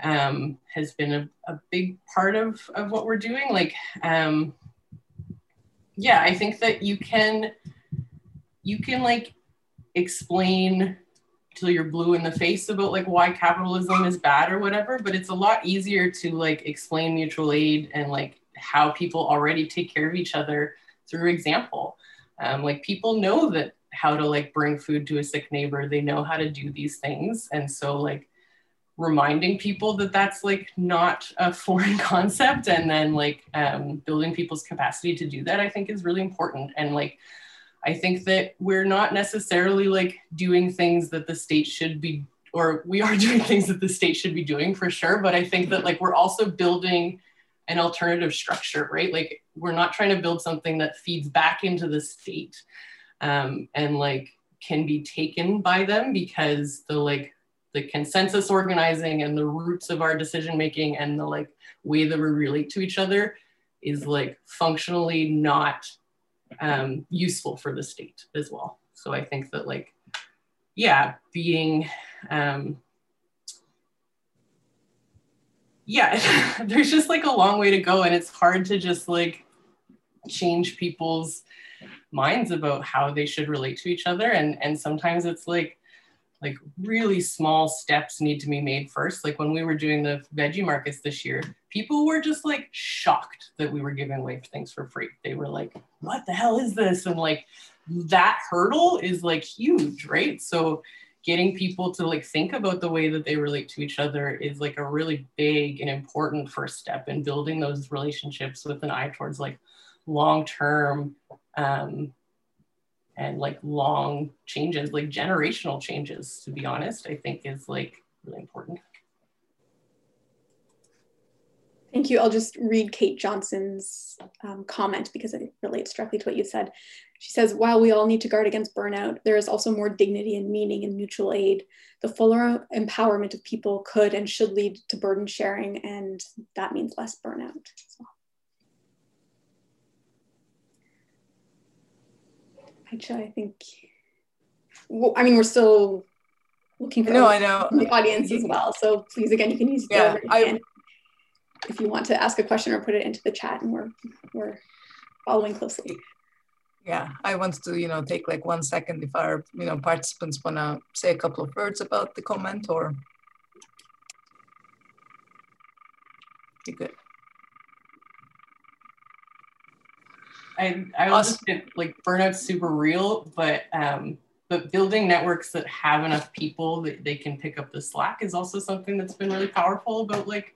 um, has been a, a big part of of what we're doing like um, yeah i think that you can you can like explain till you're blue in the face about like why capitalism is bad or whatever but it's a lot easier to like explain mutual aid and like how people already take care of each other through example. Um, like people know that how to like bring food to a sick neighbor they know how to do these things and so like reminding people that that's like not a foreign concept and then like um, building people's capacity to do that i think is really important and like I think that we're not necessarily like doing things that the state should be, or we are doing things that the state should be doing for sure. But I think that like we're also building an alternative structure, right? Like we're not trying to build something that feeds back into the state um, and like can be taken by them because the like the consensus organizing and the roots of our decision making and the like way that we relate to each other is like functionally not um, useful for the state as well. So I think that like, yeah, being, um, yeah, there's just like a long way to go and it's hard to just like change people's minds about how they should relate to each other. And, and sometimes it's like, like really small steps need to be made first. Like when we were doing the veggie markets this year, people were just like shocked that we were giving away things for free. They were like, what the hell is this? And like that hurdle is like huge, right? So getting people to like think about the way that they relate to each other is like a really big and important first step in building those relationships with an eye towards like long term um, and like long changes, like generational changes, to be honest, I think is like really important. Thank you. I'll just read Kate Johnson's um, comment because it relates directly to what you said. She says, while we all need to guard against burnout, there is also more dignity and meaning in mutual aid. The fuller empowerment of people could and should lead to burden sharing, and that means less burnout. So. I think, well, I mean, we're still looking for no, I know. the audience as well. So please, again, you can use yeah, I, if you want to ask a question or put it into the chat and we're, we're following closely. Yeah, I want to, you know, take like one second if our, you know, participants want to say a couple of words about the comment or. you good. I I just like burnout's super real, but um, but building networks that have enough people that they can pick up the slack is also something that's been really powerful about like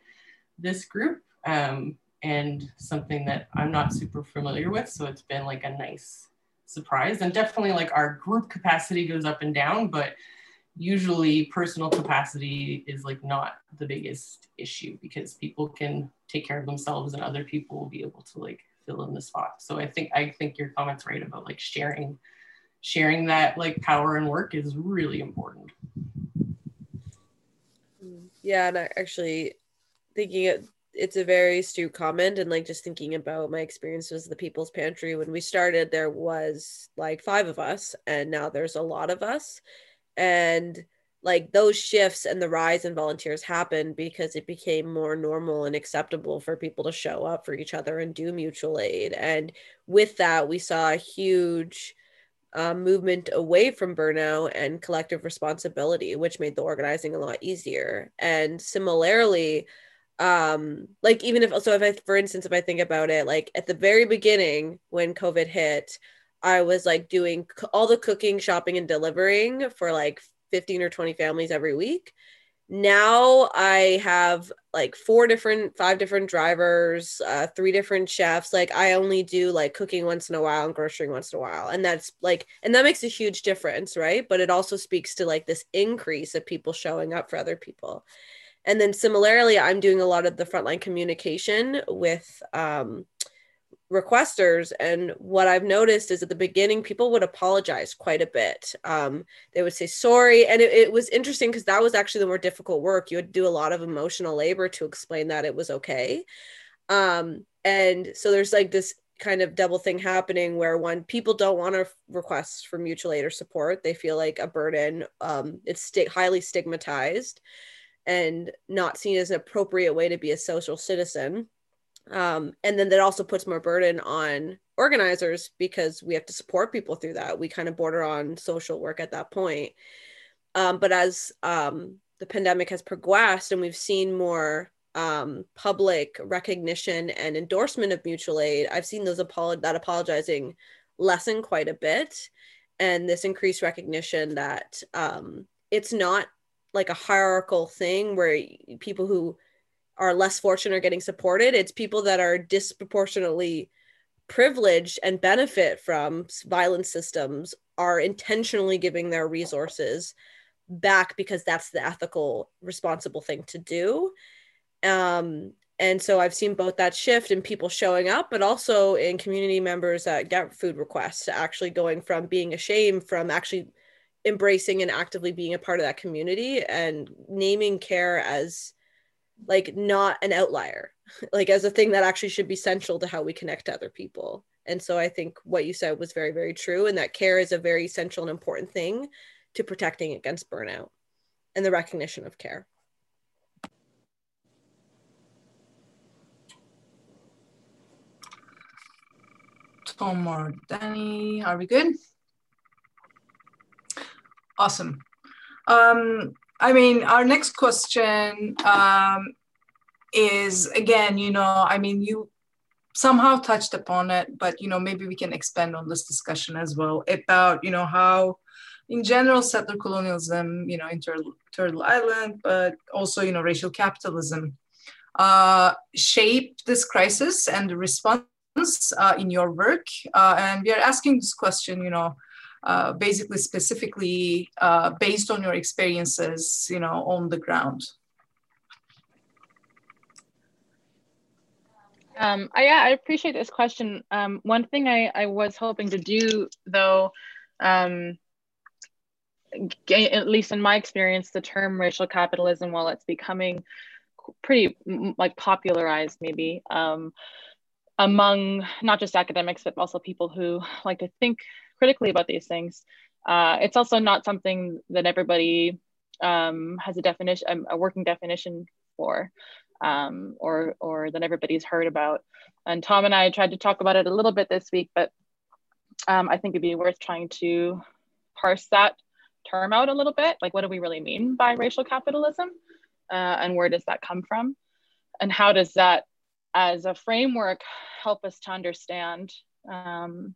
this group um, and something that I'm not super familiar with. So it's been like a nice surprise and definitely like our group capacity goes up and down, but usually personal capacity is like not the biggest issue because people can take care of themselves and other people will be able to like fill in the spot. So I think I think your comments right about like sharing sharing that like power and work is really important. Yeah, and I actually thinking it it's a very astute comment and like just thinking about my experience with the people's pantry when we started there was like five of us and now there's a lot of us and like those shifts and the rise in volunteers happened because it became more normal and acceptable for people to show up for each other and do mutual aid. And with that we saw a huge uh, movement away from burnout and collective responsibility which made the organizing a lot easier. And similarly um like even if so if i for instance if i think about it like at the very beginning when covid hit i was like doing all the cooking shopping and delivering for like 15 or 20 families every week. Now I have like four different, five different drivers, uh, three different chefs. Like I only do like cooking once in a while and grocerying once in a while. And that's like, and that makes a huge difference, right? But it also speaks to like this increase of people showing up for other people. and then similarly, I'm doing a lot of the frontline communication with um, requesters. And what I've noticed is at the beginning, people would apologize quite a bit. Um, they would say sorry. And it, it was interesting because that was actually the more difficult work. You to do a lot of emotional labor to explain that it was okay. Um, and so there's like this kind of double thing happening where when people don't want to request for mutual aid or support, they feel like a burden. Um, it's highly stigmatized and not seen as an appropriate way to be a social citizen. Um, and then that also puts more burden on organizers because we have to support people through that. We kind of border on social work at that point. Um, but as um, the pandemic has progressed and we've seen more um, public recognition and endorsement of mutual aid, I've seen those apolo- that apologizing lessen quite a bit, and this increased recognition that um, it's not like a hierarchical thing where people who are less fortunate are getting supported. It's people that are disproportionately privileged and benefit from violent systems are intentionally giving their resources back because that's the ethical responsible thing to do um, and so I've seen both that shift in people showing up, but also in community members that get food requests to actually going from being ashamed from actually embracing and actively being a part of that community and naming care as like not an outlier, like as a thing that actually should be central to how we connect to other people. And so I think what you said was very, very true. And that care is a very central and important thing to protecting against burnout and the recognition of care. Tom or Danny. Are we good? Awesome. Um, I mean, our next question um, is again, you know, I mean, you somehow touched upon it, but you know, maybe we can expand on this discussion as well about, you know, how in general settler colonialism, you know, in Turtle, Island, but also, you know, racial capitalism uh, shaped this crisis and the response uh, in your work. Uh, and we are asking this question, you know, uh, basically specifically uh, based on your experiences, you know, on the ground. Um, I, yeah, I appreciate this question. Um, one thing I, I was hoping to do, though, um, at least in my experience, the term racial capitalism, while it's becoming pretty like popularized, maybe, um, among not just academics, but also people who like to think critically about these things. Uh, it's also not something that everybody um, has a definition, a working definition for, um, or or that everybody's heard about. And Tom and I tried to talk about it a little bit this week, but um, I think it'd be worth trying to parse that term out a little bit. Like, what do we really mean by racial capitalism, uh, and where does that come from, and how does that as a framework help us to understand um,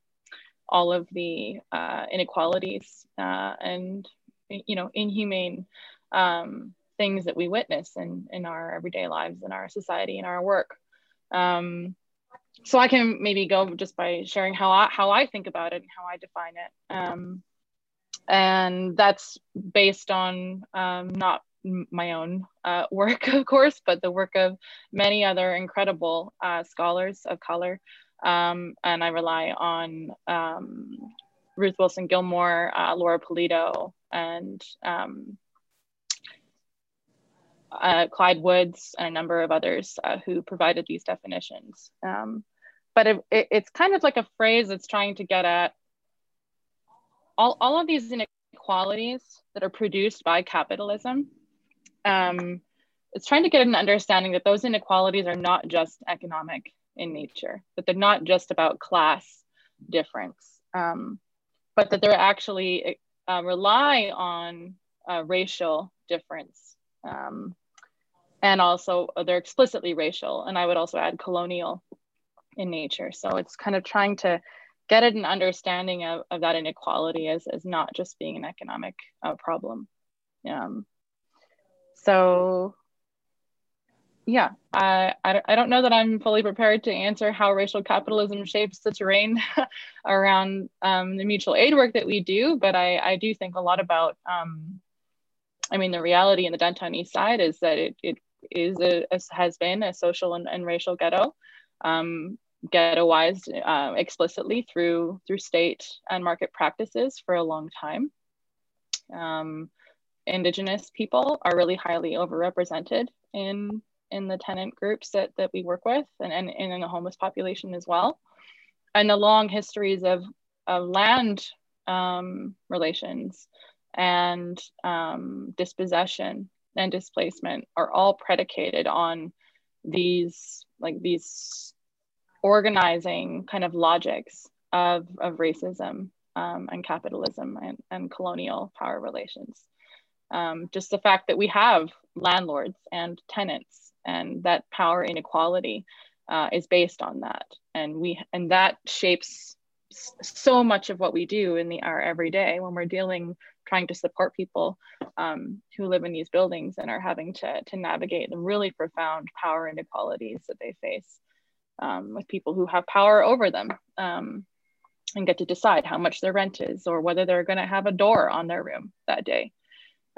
all of the uh, inequalities uh, and you know inhumane um, things that we witness in, in our everyday lives in our society in our work um, so i can maybe go just by sharing how I, how I think about it and how i define it um, and that's based on um, not my own uh, work, of course, but the work of many other incredible uh, scholars of color. Um, and I rely on um, Ruth Wilson Gilmore, uh, Laura Pulido, and um, uh, Clyde Woods, and a number of others uh, who provided these definitions. Um, but it, it, it's kind of like a phrase that's trying to get at all, all of these inequalities that are produced by capitalism um, it's trying to get an understanding that those inequalities are not just economic in nature, that they're not just about class difference, um, but that they're actually uh, rely on uh, racial difference. Um, and also they're explicitly racial, and I would also add colonial in nature. So it's kind of trying to get at an understanding of, of that inequality as, as not just being an economic uh, problem. Um, so yeah, I, I, don't know that I'm fully prepared to answer how racial capitalism shapes the terrain around um, the mutual aid work that we do, but I, I do think a lot about um, I mean, the reality in the downtown east side is that it, it is a, has been a social and, and racial ghetto, um, ghettoized uh, explicitly through through state and market practices for a long time. Um, indigenous people are really highly overrepresented in in the tenant groups that, that we work with and, and, and in the homeless population as well. And the long histories of, of land um, relations and um, dispossession and displacement are all predicated on these like these organizing kind of logics of, of racism um, and capitalism and, and colonial power relations. Um, just the fact that we have landlords and tenants and that power inequality uh, is based on that. And we and that shapes so much of what we do in the our everyday when we're dealing trying to support people um, who live in these buildings and are having to, to navigate the really profound power inequalities that they face um, with people who have power over them um, and get to decide how much their rent is or whether they're going to have a door on their room that day,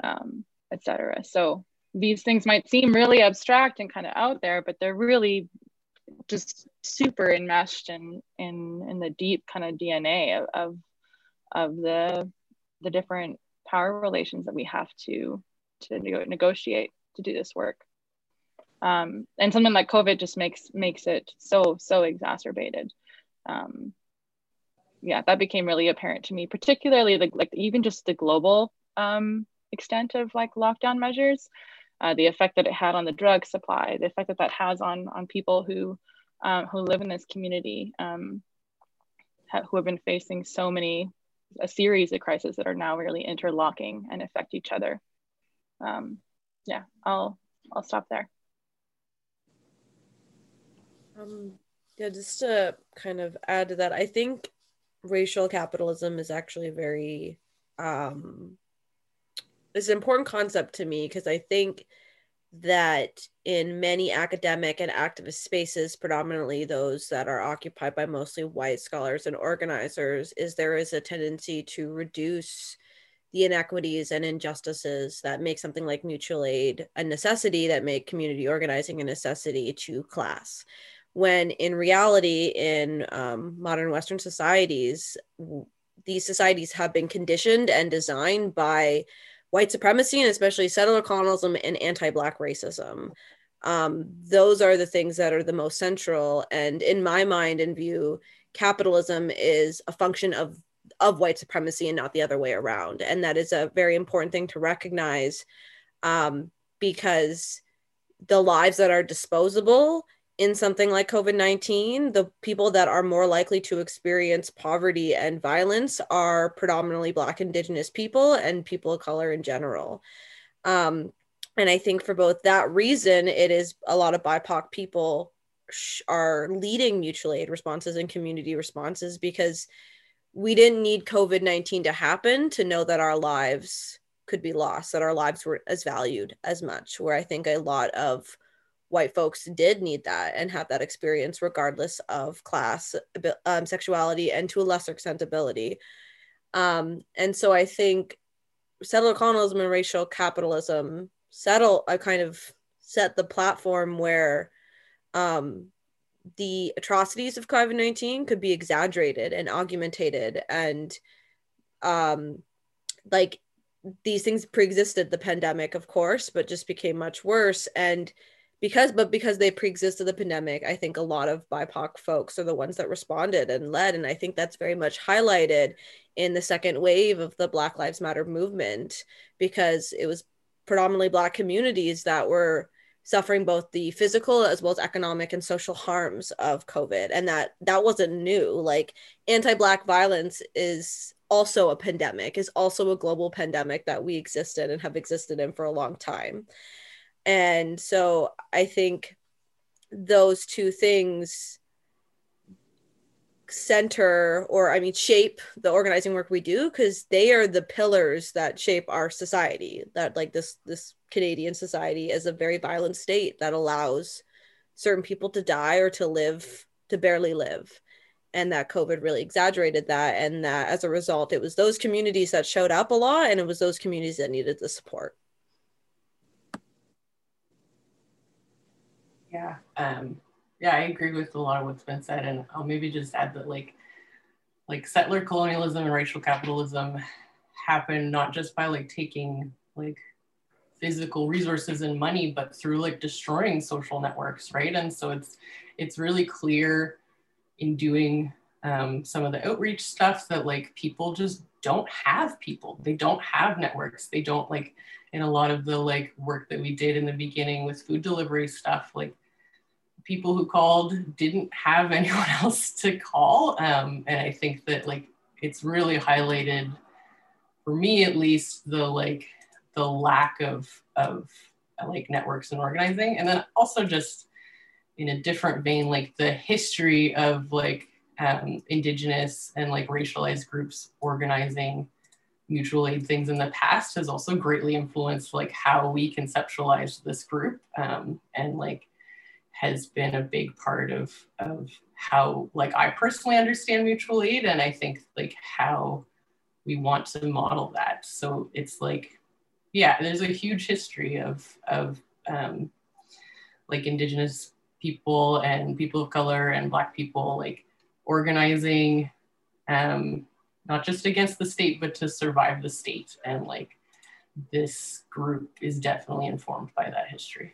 um, etc. So these things might seem really abstract and kind of out there, but they're really just super enmeshed in in in the deep kind of DNA of of, of the the different power relations that we have to to negotiate to do this work. Um, and something like COVID just makes makes it so so exacerbated. Um, yeah, that became really apparent to me, particularly like like even just the global um, extent of like lockdown measures, uh, the effect that it had on the drug supply, the effect that that has on on people who um, who live in this community, um, ha- who have been facing so many a series of crises that are now really interlocking and affect each other. Um, yeah, I'll I'll stop there. Um, yeah, just to kind of add to that, I think racial capitalism is actually a very um, it's an important concept to me because I think that in many academic and activist spaces, predominantly those that are occupied by mostly white scholars and organizers, is there is a tendency to reduce the inequities and injustices that make something like mutual aid a necessity, that make community organizing a necessity to class. When in reality, in um, modern Western societies, these societies have been conditioned and designed by white supremacy and especially settler colonialism and anti-black racism. Um, those are the things that are the most central. And in my mind and view capitalism is a function of of white supremacy and not the other way around. And that is a very important thing to recognize um, because the lives that are disposable in something like COVID 19, the people that are more likely to experience poverty and violence are predominantly Black, Indigenous people and people of color in general. Um, and I think for both that reason, it is a lot of BIPOC people sh- are leading mutual aid responses and community responses because we didn't need COVID 19 to happen to know that our lives could be lost, that our lives were as valued as much. Where I think a lot of white folks did need that and have that experience regardless of class um, sexuality and to a lesser extent ability. Um, and so i think settler colonialism and racial capitalism settle a kind of set the platform where um, the atrocities of covid-19 could be exaggerated and augmented and um, like these things pre-existed the pandemic of course but just became much worse. And because but because they pre-existed the pandemic i think a lot of bipoc folks are the ones that responded and led and i think that's very much highlighted in the second wave of the black lives matter movement because it was predominantly black communities that were suffering both the physical as well as economic and social harms of covid and that that wasn't new. Like anti-black violence is also a pandemic is also a global pandemic that we existed and have existed in for a long time and so I think those two things center or I mean shape the organizing work we do because they are the pillars that shape our society that like this this Canadian society is a very violent state that allows certain people to die or to live to barely live. And that covid really exaggerated that and that as a result it was those communities that showed up a lot and it was those communities that needed the support Yeah. Um, yeah, I agree with a lot of what's been said. And I'll maybe just add that like, like settler colonialism and racial capitalism happen not just by like taking like physical resources and money, but through like destroying social networks, right? And so it's it's really clear in doing um, some of the outreach stuff that like people just don't have people. They don't have networks. They don't like in a lot of the like work that we did in the beginning with food delivery stuff, like people who called didn't have anyone else to call. Um, and I think that like it's really highlighted for me at least the like the lack of of like networks and organizing and then also just in a different vein like the history of like um, indigenous and like racialized groups organizing mutual aid things in the past has also greatly influenced like how we conceptualize this group um, and like has been a big part of of how like I personally understand mutual aid and I think like how we want to model that. So it's like, yeah, there's a huge history of of um, like indigenous people and people of color and black people like organizing um, not just against the state but to survive the state and like this group is definitely informed by that history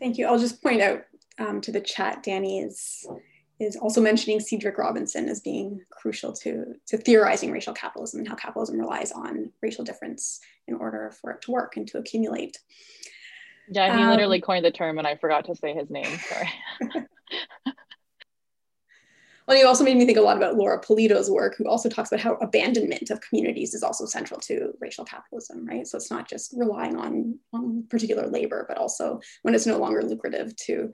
thank you i'll just point out um, to the chat danny is is also mentioning Cedric Robinson as being crucial to, to theorizing racial capitalism and how capitalism relies on racial difference in order for it to work and to accumulate. Yeah, he um, literally coined the term and I forgot to say his name, sorry. well, you also made me think a lot about Laura Pulido's work, who also talks about how abandonment of communities is also central to racial capitalism, right? So it's not just relying on, on particular labor, but also when it's no longer lucrative to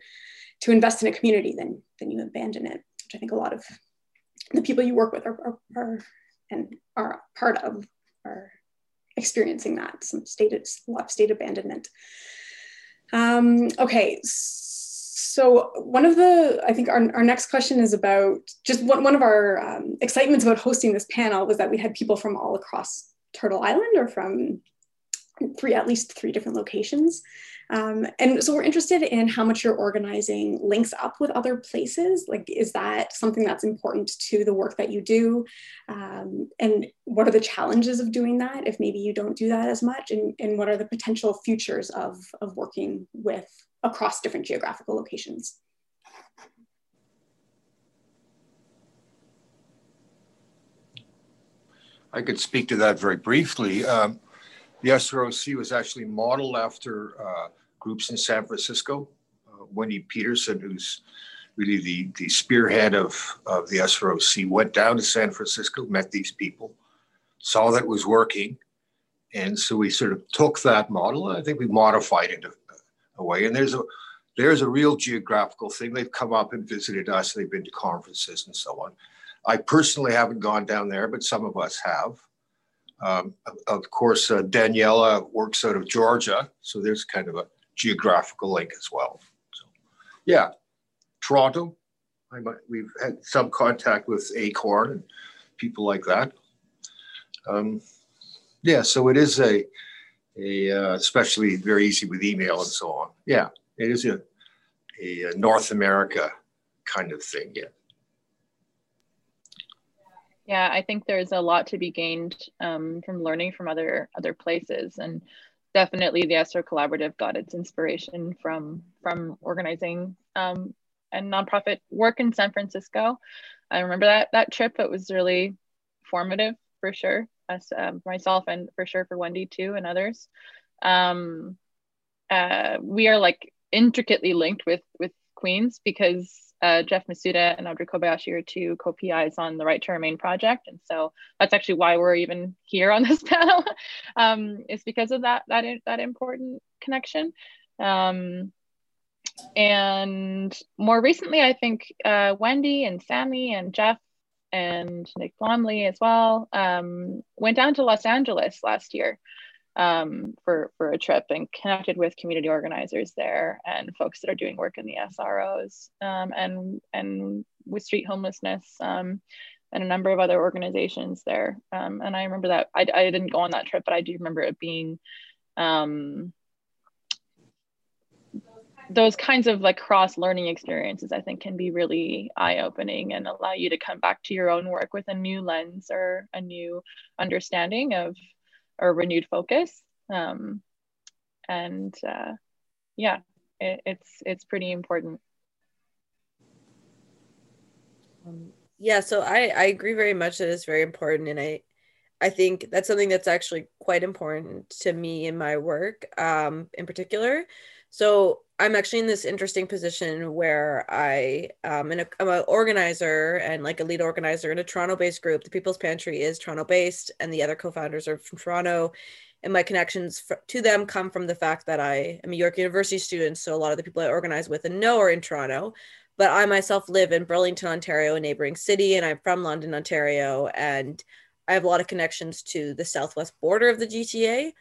to invest in a community, then then you abandon it, which I think a lot of the people you work with are, are, are and are part of are experiencing that some state a lot of state abandonment. Um, okay, one of the I think our, our next question is about just one, one of our um, excitements about hosting this panel was that we had people from all across Turtle Island or from three at least three different locations. Um, and so we're interested in how much your organizing links up with other places. Like, is that something that's important to the work that you do? Um, and what are the challenges of doing that if maybe you don't do that as much? And, and what are the potential futures of, of working with across different geographical locations? I could speak to that very briefly. Um, the SROC was actually modeled after uh, groups in San Francisco. Uh, Wendy Peterson, who's really the, the spearhead of, of the SROC, went down to San Francisco, met these people, saw that it was working. And so we sort of took that model. I think we modified it a, a. And there's a there's a real geographical thing. They've come up and visited us. They've been to conferences and so on. I personally haven't gone down there, but some of us have. Um, of course, uh, Daniela works out of Georgia, so there's kind of a geographical link as well. So, yeah, Toronto. I might, we've had some contact with Acorn and people like that. Um, yeah, so it is a, a uh, especially very easy with email and so on. Yeah, it is a, a North America kind of thing. Yeah. Yeah, I think there's a lot to be gained um, from learning from other other places, and definitely the SRO Collaborative got its inspiration from from organizing um, and nonprofit work in San Francisco. I remember that that trip; it was really formative for sure, us um, myself and for sure for Wendy too and others. Um, uh, we are like intricately linked with with Queen's because uh, Jeff Masuda and Audrey Kobayashi are two co-PIs on the Right to Remain project, and so that's actually why we're even here on this panel. um, is because of that that that important connection. Um, and more recently, I think uh, Wendy and Sammy and Jeff and Nick Blomley as well um, went down to Los Angeles last year um, for, for a trip and connected with community organizers there and folks that are doing work in the SROs um, and, and with street homelessness um, and a number of other organizations there. Um, and I remember that I, I didn't go on that trip, but I do remember it being um, those kinds of like cross learning experiences i think can be really eye opening and allow you to come back to your own work with a new lens or a new understanding of or renewed focus. Um, and uh, yeah it, it's it's pretty important. Um, yeah so i i agree very much that it's very important and i i think that's something that's actually quite important to me in my work um, in particular. So I'm actually in this interesting position where I um I'm an organizer and like a lead organizer in a Toronto-based group. The People's Pantry is Toronto-based, and the other co-founders are from Toronto. And my connections for, to them come from the fact that I am a York University student, so a lot of the people I organize with and know are in Toronto. But I myself live in Burlington, Ontario, a neighboring city, and I'm from London, Ontario, and I have a lot of connections to the southwest border of the GTA.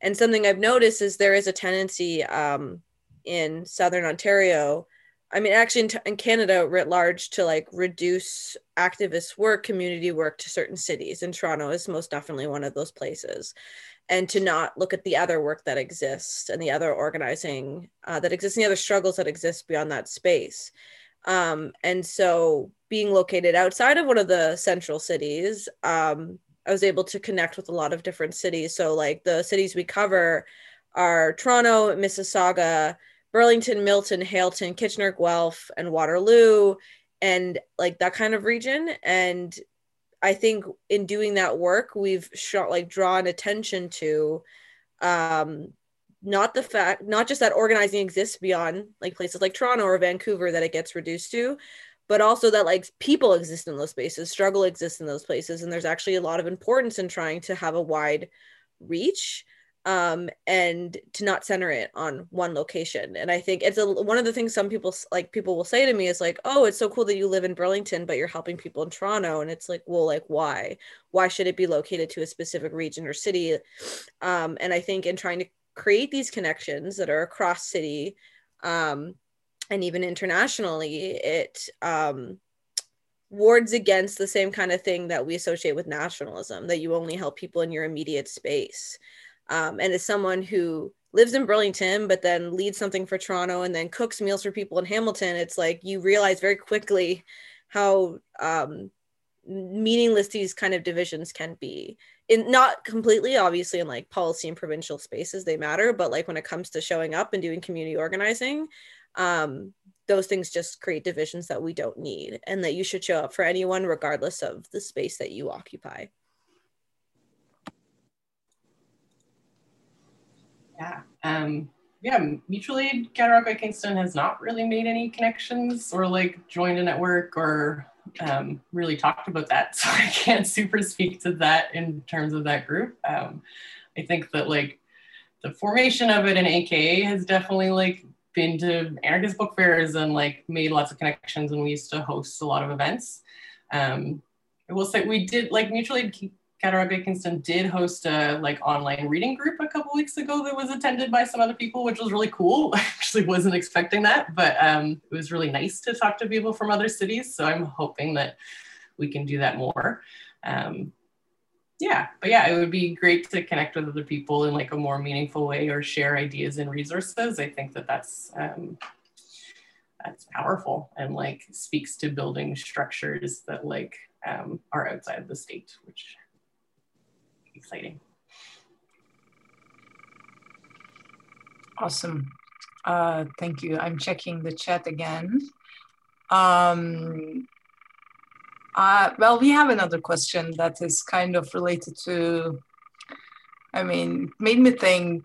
And something I've noticed is there is a tendency um, in southern ontario i mean actually in, in, canada writ large to like reduce activist work community work to certain cities. And toronto is most definitely one of those places. And to not look at the other work that exists and the other organizing uh, that exists and the other struggles that exist beyond that space. Um, and so being located outside of one of the central cities um, i was able to connect with a lot of different cities. So like the cities we cover are toronto mississauga Burlington, Milton, Halton, Kitchener, Guelph, and Waterloo, and like that kind of region. And I think in doing that work, we've shot like drawn attention to um, not the fact, not just that organizing exists beyond like places like Toronto or Vancouver that it gets reduced to, but also that like people exist in those spaces, struggle exists in those places, and there's actually a lot of importance in trying to have a wide reach um, and to not center it on one location. And I think it's a one of the things some people like people will say to me is like, "Oh, it's so cool that you live in Burlington, but you're helping people in Toronto." And it's like, "Well, like why? Why should it be located to a specific region or city?" Um, and I think in trying to create these connections that are across city um, and even internationally, it um, wards against the same kind of thing that we associate with nationalism that you only help people in your immediate space um, and as someone who lives in Burlington, but then leads something for Toronto and then cooks meals for people in Hamilton, it's like you realize very quickly how um, meaningless these kind of divisions can be. In not completely, obviously, in like policy and provincial spaces, they matter, but like when it comes to showing up and doing community organizing, um, those things just create divisions that we don't need, and that you should show up for anyone regardless of the space that you occupy. Yeah. Um, yeah, mutual aid Katarokwi Kingston has not really made any connections or like joined a network or um, really talked about that. So I can't super speak to that in terms of that group. Um, I think that like the formation of it in AKA has definitely like been to anarchist book fairs and like made lots of connections and we used to host a lot of events. Um, I will say we did like mutual aid Katarokwi Kingston did host a like online reading group a couple weeks ago that was attended by some other people, which was really cool. I actually wasn't expecting that, but um, it was really nice to talk to people from other cities. So I'm hoping that we can do that more. Um, yeah, but yeah, it would be great to connect with other people in like a more meaningful way or share ideas and resources. I think that that's um, that's powerful and like speaks to building structures that like um, are outside the state, which exciting. Awesome. Uh, thank you. I'm checking the chat again. Um, uh, well, we have another question that is kind of related to, I mean, made me think,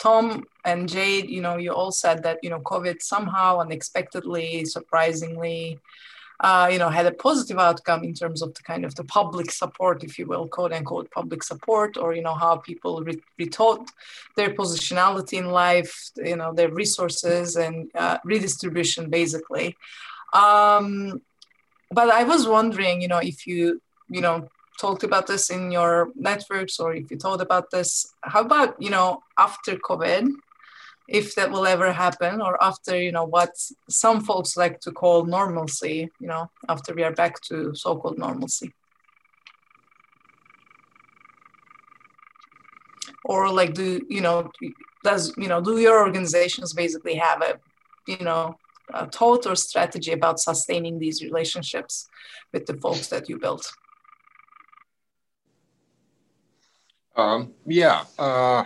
Tom and Jade, you know, you all said that, you know, COVID somehow unexpectedly, surprisingly, uh, you know, had a positive outcome in terms of the kind of the public support, if you will, quote unquote public support, or you know how people re- retaught their positionality in life, you know, their resources and uh, redistribution, basically. Um, but I was wondering, you know, if you, you know, talked about this in your networks or if you thought about this, how about, you know, after COVID? If that will ever happen or after you know what some folks like to call normalcy you know after we are back to so-called normalcy. Or like do you know does you know do your organizations basically have a you know a thought or strategy about sustaining these relationships with the folks that you built? Um, yeah uh,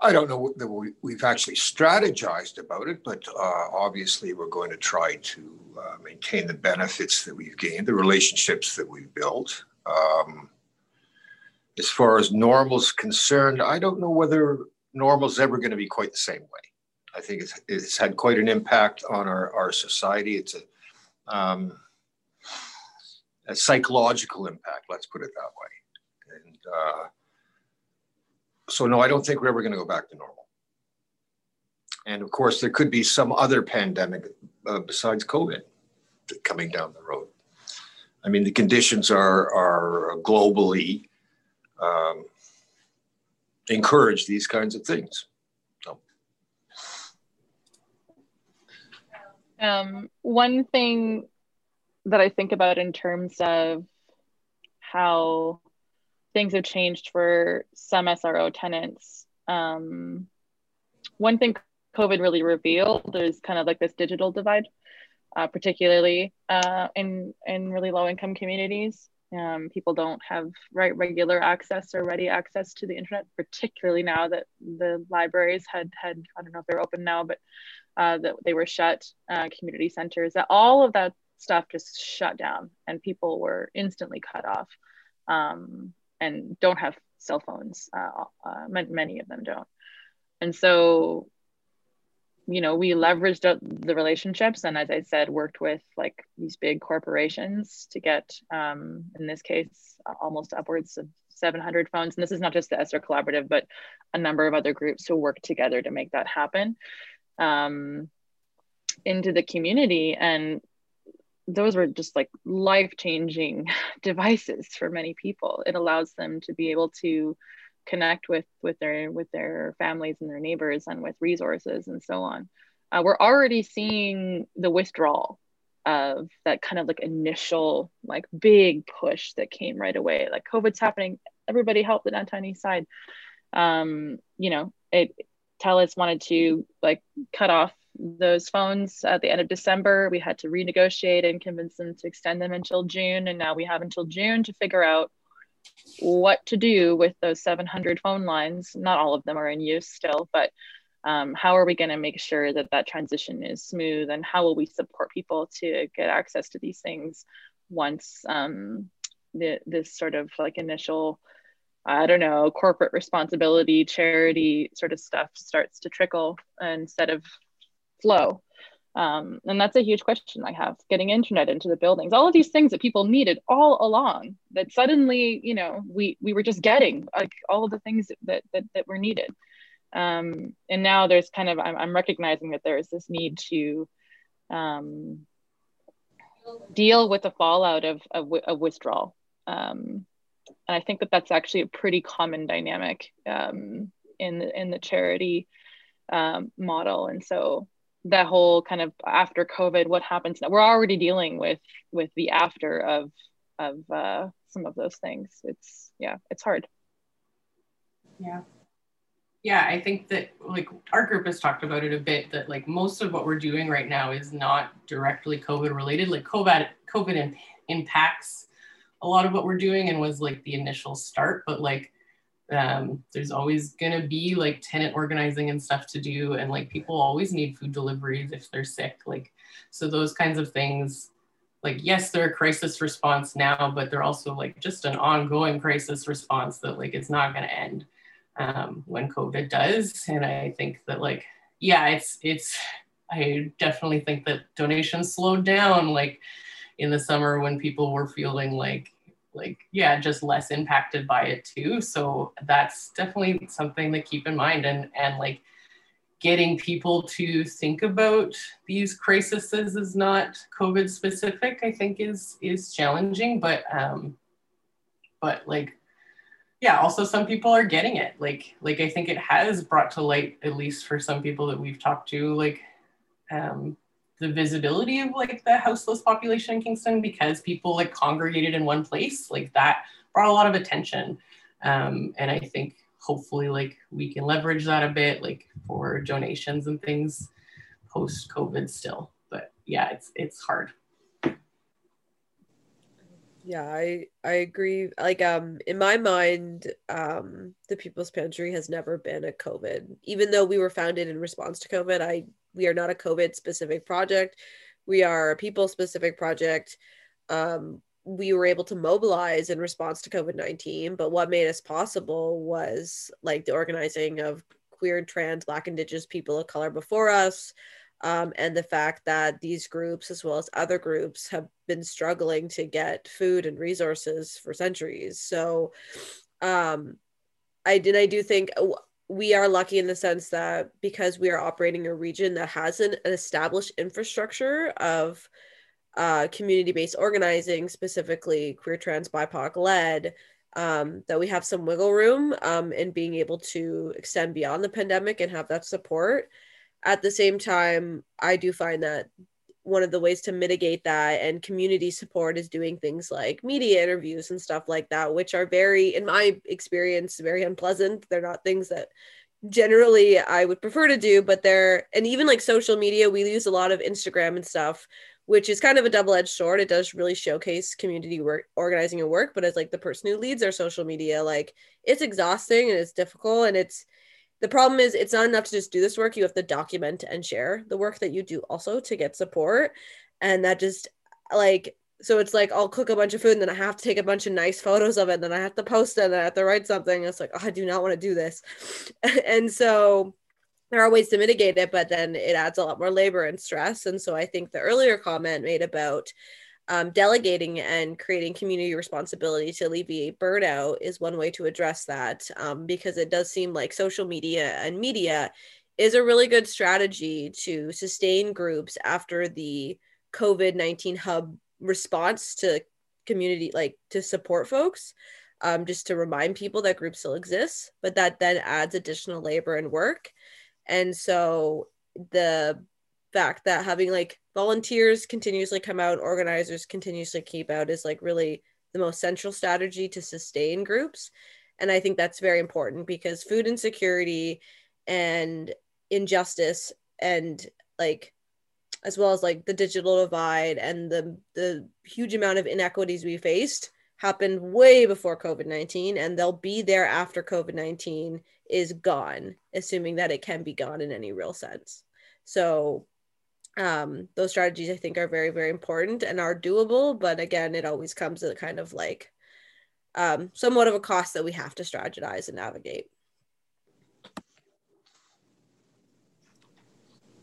I don't know that we've actually strategized about it, but uh, obviously we're going to try to uh, maintain the benefits that we've gained, the relationships that we've built. Um, as far as normal's concerned, I don't know whether normal's ever going to be quite the same way. I think it's, it's had quite an impact on our, our society. It's a, um, a psychological impact, let's put it that way. And uh, so, no, I don't think we're ever going to go back to normal. And of course, there could be some other pandemic uh, besides COVID coming down the road. I mean, the conditions are, are globally um, encourage these kinds of things. So. Um, one thing that I think about in terms of how things have changed for some SRO tenants. Um, one thing COVID really revealed is kind of like this digital divide, uh, particularly uh, in in really low income communities. Um, people don't have right regular access or ready access to the internet, particularly now that the libraries had had I don't know if they're open now, but uh, that they were shut. Uh, community centers, that all of that stuff just shut down, and people were instantly cut off, um, and don't have cell phones. Uh, uh many of them don't, and so you know we leveraged the relationships and as i said worked with like these big corporations to get um, in this case almost upwards of 700 phones and this is not just the SRO collaborative but a number of other groups who work together to make that happen um, into the community and those were just like life changing devices for many people. It allows them to be able to connect with with their with their families and their neighbors and with resources and so on. Uh, we're already seeing the withdrawal of that kind of like initial like big push that came right away. Like covid's happening. Everybody help the downtown east side. Um you know it telus wanted to like cut off those phones at the end of december we had to renegotiate and convince them to extend them until june and now we have until june to figure out what to do with those 700 phone lines. Not all of them are in use still, but um, how are we going to make sure that that transition is smooth and how will we support people to get access to these things once um, the, this sort of like initial I don't know, corporate responsibility, charity sort of stuff starts to trickle instead of flow. Um, and that's a huge question I have getting internet into the buildings, all of these things that people needed all along that suddenly, you know, we, we were just getting like all of the things that, that, that were needed. Um, and now there's kind of, I'm, I'm recognizing that there is this need to um, deal with the fallout of, of, of withdrawal. Um, and I think that that's actually a pretty common dynamic um, in the, in the charity um, model. And so that whole kind of after COVID, what happens now? We're already dealing with with the after of of uh, some of those things. It's yeah, it's hard. Yeah. Yeah, I think that like our group has talked about it a bit that like most of what we're doing right now is not directly COVID related. Like COVID COVID imp- impacts a lot of what we're doing and was like the initial start, but like um, there's always going to be like tenant organizing and stuff to do and like people always need food deliveries if they're sick like so those kinds of things. Like yes they're a crisis response now but they're also like just an ongoing crisis response that like it's not going to end um, when covid does and i think that like yeah it's it's i definitely think that donations slowed down like in the summer when people were feeling like like yeah just less impacted by it too. So that's definitely something to keep in mind and and like getting people to think about these crises is not covid specific i think is is challenging but um but like yeah also some people are getting it. Like like i think it has brought to light at least for some people that we've talked to like um the visibility of like the houseless population in Kingston because people like congregated in one place, like that brought a lot of attention. Um, and I think hopefully like we can leverage that a bit, like for donations and things post COVID still. But yeah, it's it's hard. Yeah, I I agree. Like um in my mind, um the People's Pantry has never been a COVID. Even though we were founded in response to COVID, I we are not a COVID specific project. We are a people specific project. Um we were able to mobilize in response to COVID-19, but what made us possible was like the organizing of queer, trans, black, indigenous people of color before us, um, and the fact that these groups, as well as other groups, have been struggling to get food and resources for centuries. So, um, I did. I do think we are lucky in the sense that because we are operating a region that has an, an established infrastructure of uh, community-based organizing, specifically queer, trans, BIPOC led, um, that we have some wiggle room um, in being able to extend beyond the pandemic and have that support. At the same time, I do find that one of the ways to mitigate that and community support is doing things like media interviews and stuff like that, which are very, in my experience, very unpleasant. They're not things that generally I would prefer to do, but they're, and even like social media, we use a lot of Instagram and stuff, which is kind of a double edged sword. It does really showcase community work, organizing and work, but as like the person who leads our social media, like it's exhausting and it's difficult and it's, the problem is it's not enough to just do this work you have to document and share the work that you do also to get support and that just like so it's like I'll cook a bunch of food and then I have to take a bunch of nice photos of it and then I have to post it and I have to write something. It's like, oh, I do not want to do this. and so there are ways to mitigate it, but then it adds a lot more labor and stress. And so I think the earlier comment made about um, delegating and creating community responsibility to alleviate burnout is one way to address that um, because it does seem like social media and media is a really good strategy to sustain groups after the COVID 19 hub response to community, like to support folks, um, just to remind people that groups still exist, but that then adds additional labor and work. And so the fact that having like volunteers continuously come out, organizers continuously keep out is like really the most central strategy to sustain groups. And I think that's very important because food insecurity and injustice and like as well as like the digital divide and the the huge amount of inequities we faced happened way before COVID-19 and they'll be there after COVID-19 is gone, assuming that it can be gone in any real sense. So um, those strategies I think are very, very important and are doable. But again, it always comes at a kind of like um, somewhat of a cost that we have to strategize and navigate.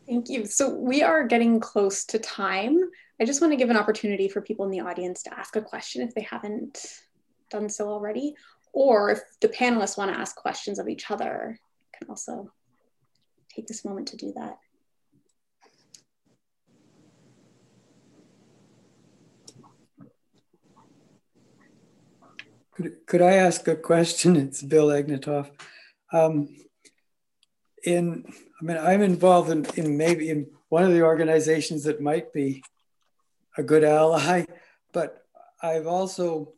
Thank you. So we are getting close to time. I just want to give an opportunity for people in the audience to ask a question if they haven't done so already, or if the panelists want to ask questions of each other, can also take this moment to do that. Could, could I ask a question? It's Bill Agnatoff. Um, in, I mean, I'm involved in, in maybe in one of the organizations that might be a good ally, but I've also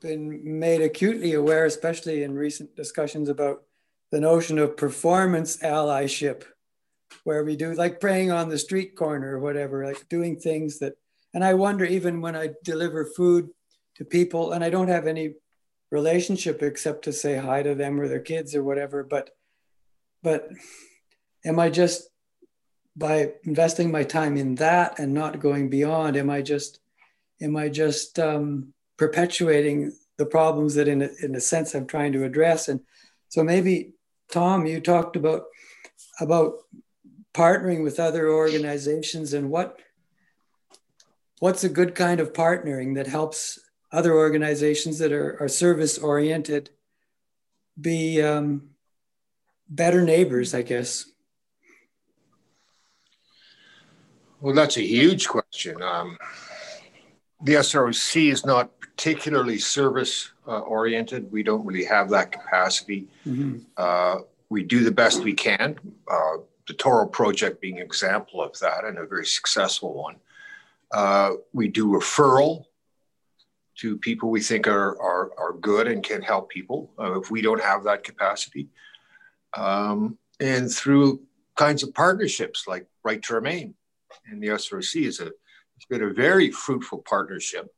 been made acutely aware, especially in recent discussions about the notion of performance allyship, where we do like praying on the street corner or whatever, like doing things that, and I wonder even when I deliver food to people and i don't have any relationship except to say hi to them or their kids or whatever but but am i just by investing my time in that and not going beyond am i just am i just um, perpetuating the problems that in a, in a sense i'm trying to address? And so maybe tom you talked about about partnering with other organizations and what what's a good kind of partnering that helps other organizations that are, are service oriented be um, better neighbors, I guess? Well, that's a huge question. Um, the SROC is not particularly service uh, oriented. We don't really have that capacity. Mm-hmm. Uh, we do the best we can. Uh, the Toro project being an example of that and a very successful one. Uh, we do referral to people we think are, are, are good and can help people uh, if we don't have that capacity. Um, and through kinds of partnerships like Right to Remain and the SRC is a, it's been a very fruitful partnership,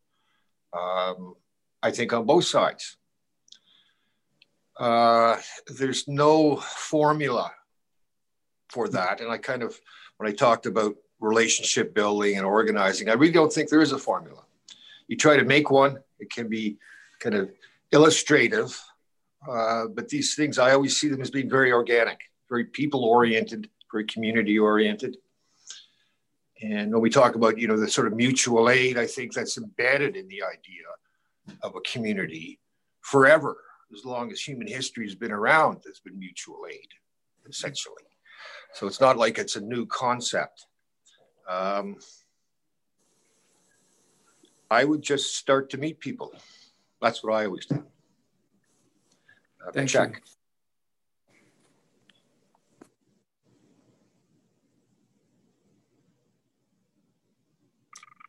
um, I think, on both sides. Uh, there's no formula for that. And I kind of, when I talked about relationship building and organizing, I really don't think there is a formula. You try to make one, it can be kind of illustrative, uh, but these things, I always see them as being very organic, very people oriented, very community oriented. And when we talk about, you know, the sort of mutual aid, I think that's embedded in the idea of a community forever. As long as human history has been around, there's been mutual aid, essentially. So it's not like it's a new concept. Um, I would just start to meet people. That's what I always do. Uh, Thank check.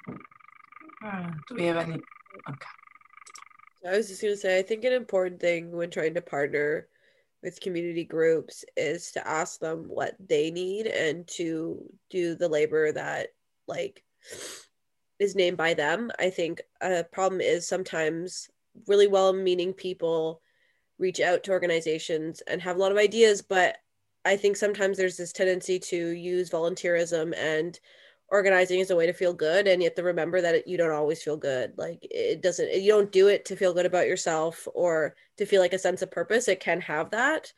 you. Uh, do we have any? Okay. I was just going to say, I think an important thing when trying to partner with community groups is to ask them what they need and to do the labor that, like, is named by them. I think a problem is sometimes really well meaning people reach out to organizations and have a lot of ideas, but I think sometimes there's this tendency to use volunteerism and organizing as a way to feel good and yet to remember that you don't always feel good like it doesn't you don't do it to feel good about yourself or to feel like a sense of purpose it can have that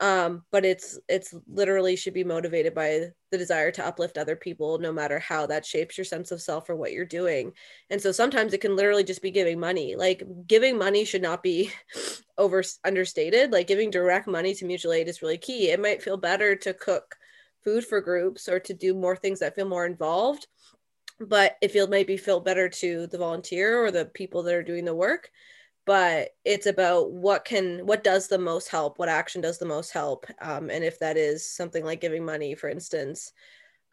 um, but it's it's literally should be motivated by the desire to uplift other people no matter how that shapes your sense of self or what you're doing. And so sometimes it can literally just be giving money. Like giving money should not be over understated. Like giving direct money to mutual aid is really key. It might feel better to cook food for groups or to do more things that feel more involved but it feel maybe feel better to the volunteer or the people that are doing the work but it's about what can what does the most help what action does the most help um, and if that is something like giving money for instance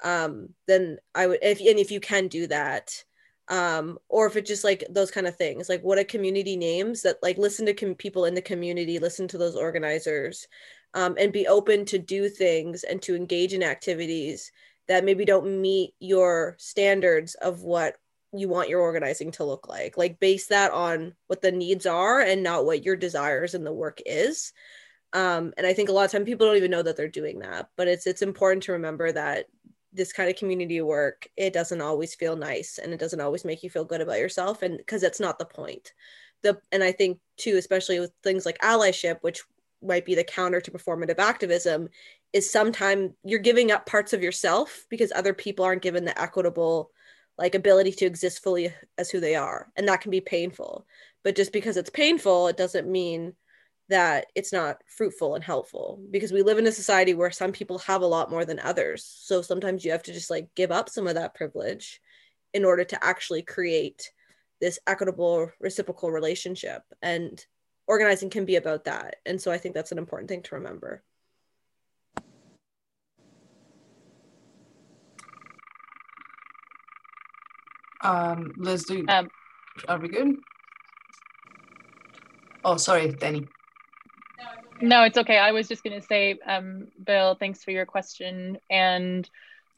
um, then i would if and if you can do that um, or if it's just like those kind of things like what a community names that like listen to com- people in the community listen to those organizers um, and be open to do things and to engage in activities that maybe don't meet your standards of what you want your organizing to look like like base that on what the needs are and not what your desires in the work is. Um, and i think a lot of time people don't even know that they're doing that but it's it's important to remember that this kind of community work it doesn't always feel nice and it doesn't always make you feel good about yourself and because that's not the point. The and i think too especially with things like allyship which might be the counter to performative activism is sometimes you're giving up parts of yourself because other people aren't given the equitable like ability to exist fully as who they are and that can be painful but just because it's painful it doesn't mean that it's not fruitful and helpful because we live in a society where some people have a lot more than others so sometimes you have to just like give up some of that privilege in order to actually create this equitable reciprocal relationship and organizing can be about that. And so I think that's an important thing to remember. Um, Liz, do Um, are we good? Oh, sorry, Danny. No, it's okay. I was just going to say, um, Bill, thanks for your question. And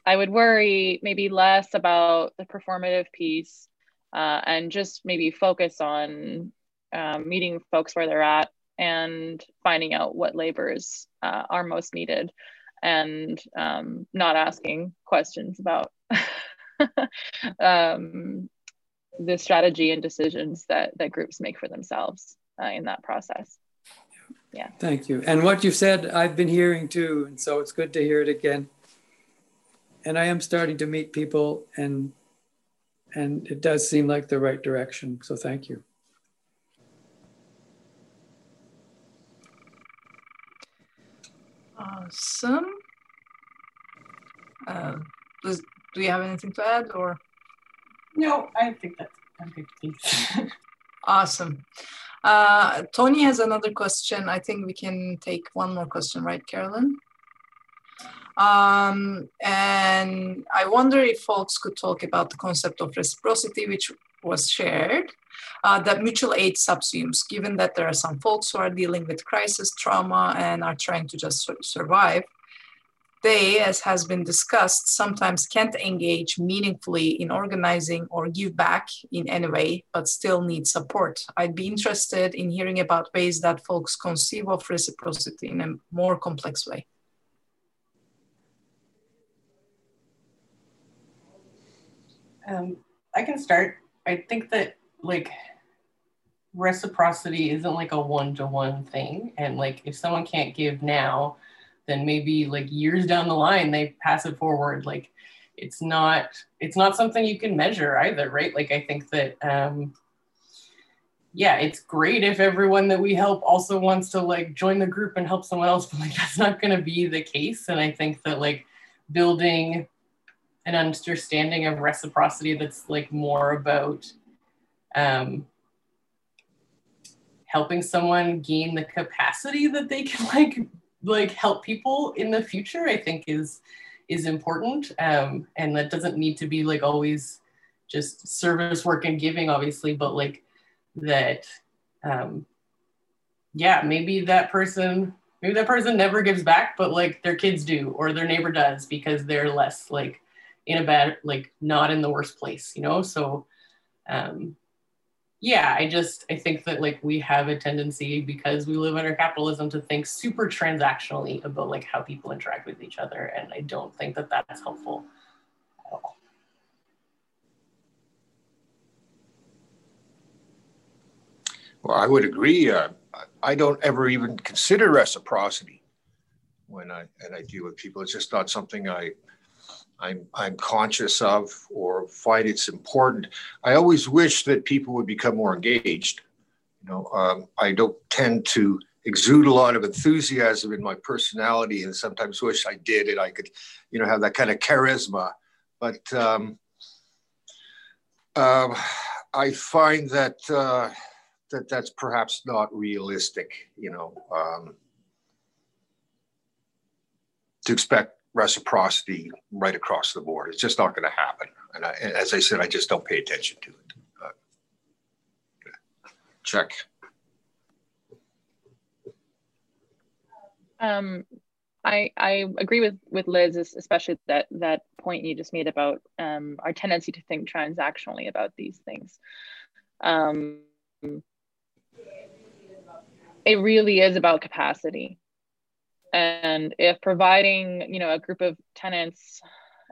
I would worry maybe less about the performative piece uh, and just maybe focus on um, meeting folks where they're at and finding out what labors uh, are most needed and um, not asking questions about um, the strategy and decisions that, that groups make for themselves uh, in that process. Yeah. Thank you. And what you've said, I've been hearing too. And so it's good to hear it again. And I am starting to meet people and and it does seem like the right direction. So thank you. Awesome. Uh, does, do you have anything to add or? No, I think that's. Thanks. Awesome. Uh, Tony has another question. I think we can take one more question, right, Carolyn? Um, and I wonder if folks could talk about the concept of reciprocity, which was shared. uh, that mutual aid subsumes, given that there are some folks who are dealing with crisis trauma and are trying to just survive. They, as has been discussed, sometimes can't engage meaningfully in organizing or give back in any way, but still need support. I'd be interested in hearing about ways that folks conceive of reciprocity in a more complex way. Um, I can start. I think that like reciprocity isn't like a one to one thing. And like if someone can't give now, then maybe like years down the line they pass it forward. Like it's not it's not something you can measure either, right? Like I think that um yeah, it's great if everyone that we help also wants to like join the group and help someone else, but like that's not gonna be the case. And I think that like building an understanding of reciprocity that's like more about um, helping someone gain the capacity that they can like like help people in the future i think is is important. Um, and that doesn't need to be like always just service work and giving obviously but like that um, yeah maybe that person maybe that person never gives back but like their kids do or their neighbor does because they're less like in a bad like not in the worst place you know? So um yeah i just i think that like we have a tendency because we live under capitalism to think super transactionally about like how people interact with each other and i don't think that that's helpful at all. Well i would agree uh, i don't ever even consider reciprocity when i and i deal with people. It's just not something i I'm, I'm conscious of or find it's important. I always wish that people would become more engaged. You know, um, I don't tend to exude a lot of enthusiasm in my personality and sometimes wish I did and I could, you know, have that kind of charisma. But um, uh, I find that, uh, that that's perhaps not realistic, you know, um, to expect reciprocity right across the board. It's just not going to happen. And, I, as I said, I just don't pay attention to it. Uh, check. Um, I, I agree with with Liz, especially that that point you just made about um, our tendency to think transactionally about these things. Um, it really is about capacity and if providing you know a group of tenants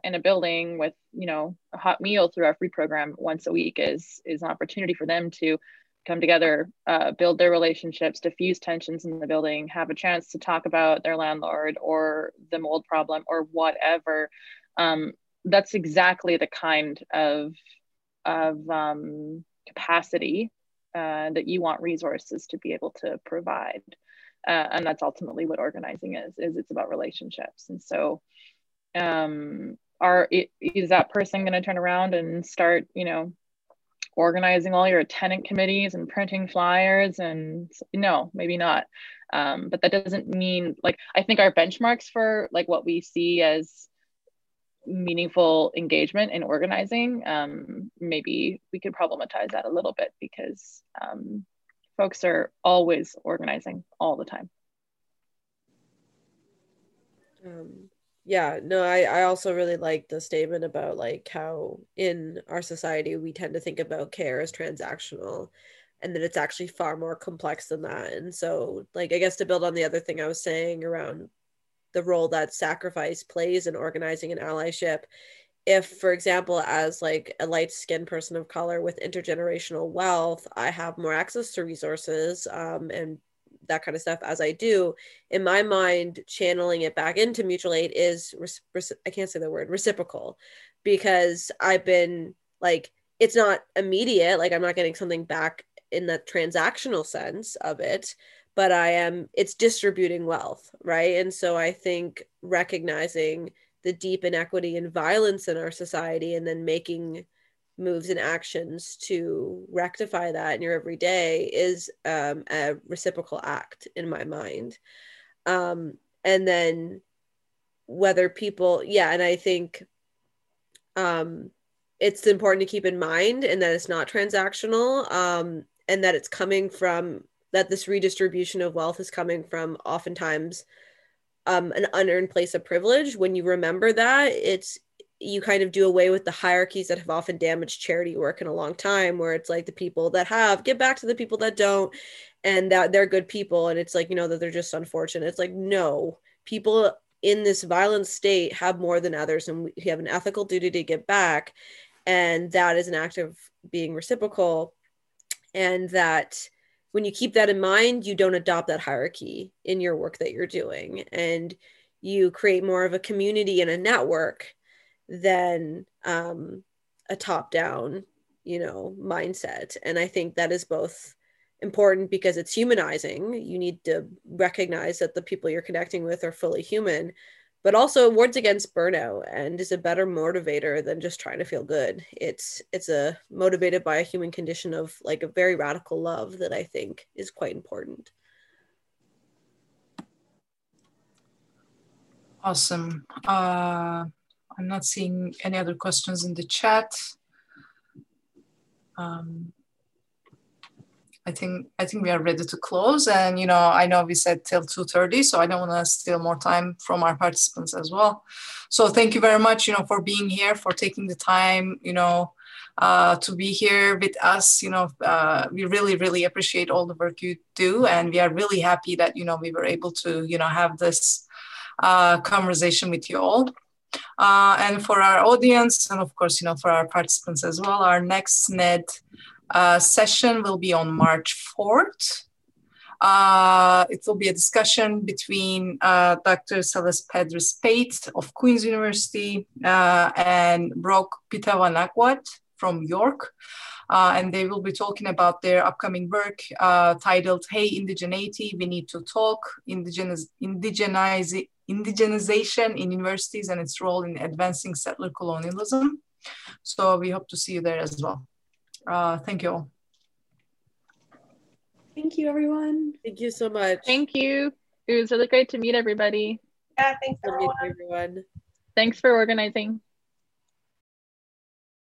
in a building with you know a hot meal through our free program once a week is is an opportunity for them to come together uh, build their relationships diffuse tensions in the building have a chance to talk about their landlord or the mold problem or whatever um, that's exactly the kind of of um, capacity uh, that you want resources to be able to provide uh, and that's ultimately what organizing is is it's about relationships. And so um are is that person going to turn around and start you know organizing all your tenant committees and printing flyers and no maybe not. Um, but that doesn't mean like i think our benchmarks for like what we see as meaningful engagement in organizing um, maybe we could problematize that a little bit because um, folks are always organizing all the time. Um, yeah, no, I, I also really like the statement about like how in our society we tend to think about care as transactional and that it's actually far more complex than that. And so, like, I guess to build on the other thing I was saying around the role that sacrifice plays in organizing an allyship if for example as like a light skinned person of color with intergenerational wealth i have more access to resources um, and that kind of stuff as i do in my mind channeling it back into mutual aid is i can't say the word reciprocal because i've been like it's not immediate like i'm not getting something back in the transactional sense of it but i am it's distributing wealth right? And so i think recognizing the deep inequity and violence in our society and then making moves and actions to rectify that in your everyday is um, a reciprocal act in my mind. Um, and then whether people yeah and i think um, it's important to keep in mind and that it's not transactional um, and that it's coming from that this redistribution of wealth is coming from oftentimes um, an unearned place of privilege. When you remember that it's you kind of do away with the hierarchies that have often damaged charity work in a long time where it's like the people that have give back to the people that don't and that they're good people. And it's like you know that they're just unfortunate. It's like no people in this violent state have more than others and we have an ethical duty to give back. And that is an act of being reciprocal and that when you keep that in mind you don't adopt that hierarchy in your work that you're doing. And you create more of a community and a network than um, a top down you know mindset. And i think that is both important because it's humanizing. You need to recognize that the people you're connecting with are fully human but also wards against burnout and is a better motivator than just trying to feel good. It's it's a motivated by a human condition of like a very radical love that i think is quite important. Awesome. Uh, i'm not seeing any other questions in the chat. Um, I think I think we are ready to close. And you know, I know we said till 2:30, so I don't want to steal more time from our participants as well. So thank you very much, you know, for being here, for taking the time, you know, uh, to be here with us. You know, uh, we really, really appreciate all the work you do, and we are really happy that you know we were able to, you know, have this uh, conversation with you all. Uh, and for our audience, and of course, you know, for our participants as well, our next SNID uh, session will be on March 4th. Uh, it will be a discussion between uh, Dr. Celeste Pedri-Spade of Queen's University uh, and Brock Pitawanakwat from York. Uh, and they will be talking about their upcoming work titled Hey Indigeneity, We Need to Talk, Indigenous, Indigenization in Universities and its Role in Advancing Settler Colonialism. So we hope to see you there as well. Uh, thank you all. Thank you, everyone. Thank you so much. Thank you. It was really great to meet everybody. Yeah, thanks everyone. everyone. Thanks for organizing.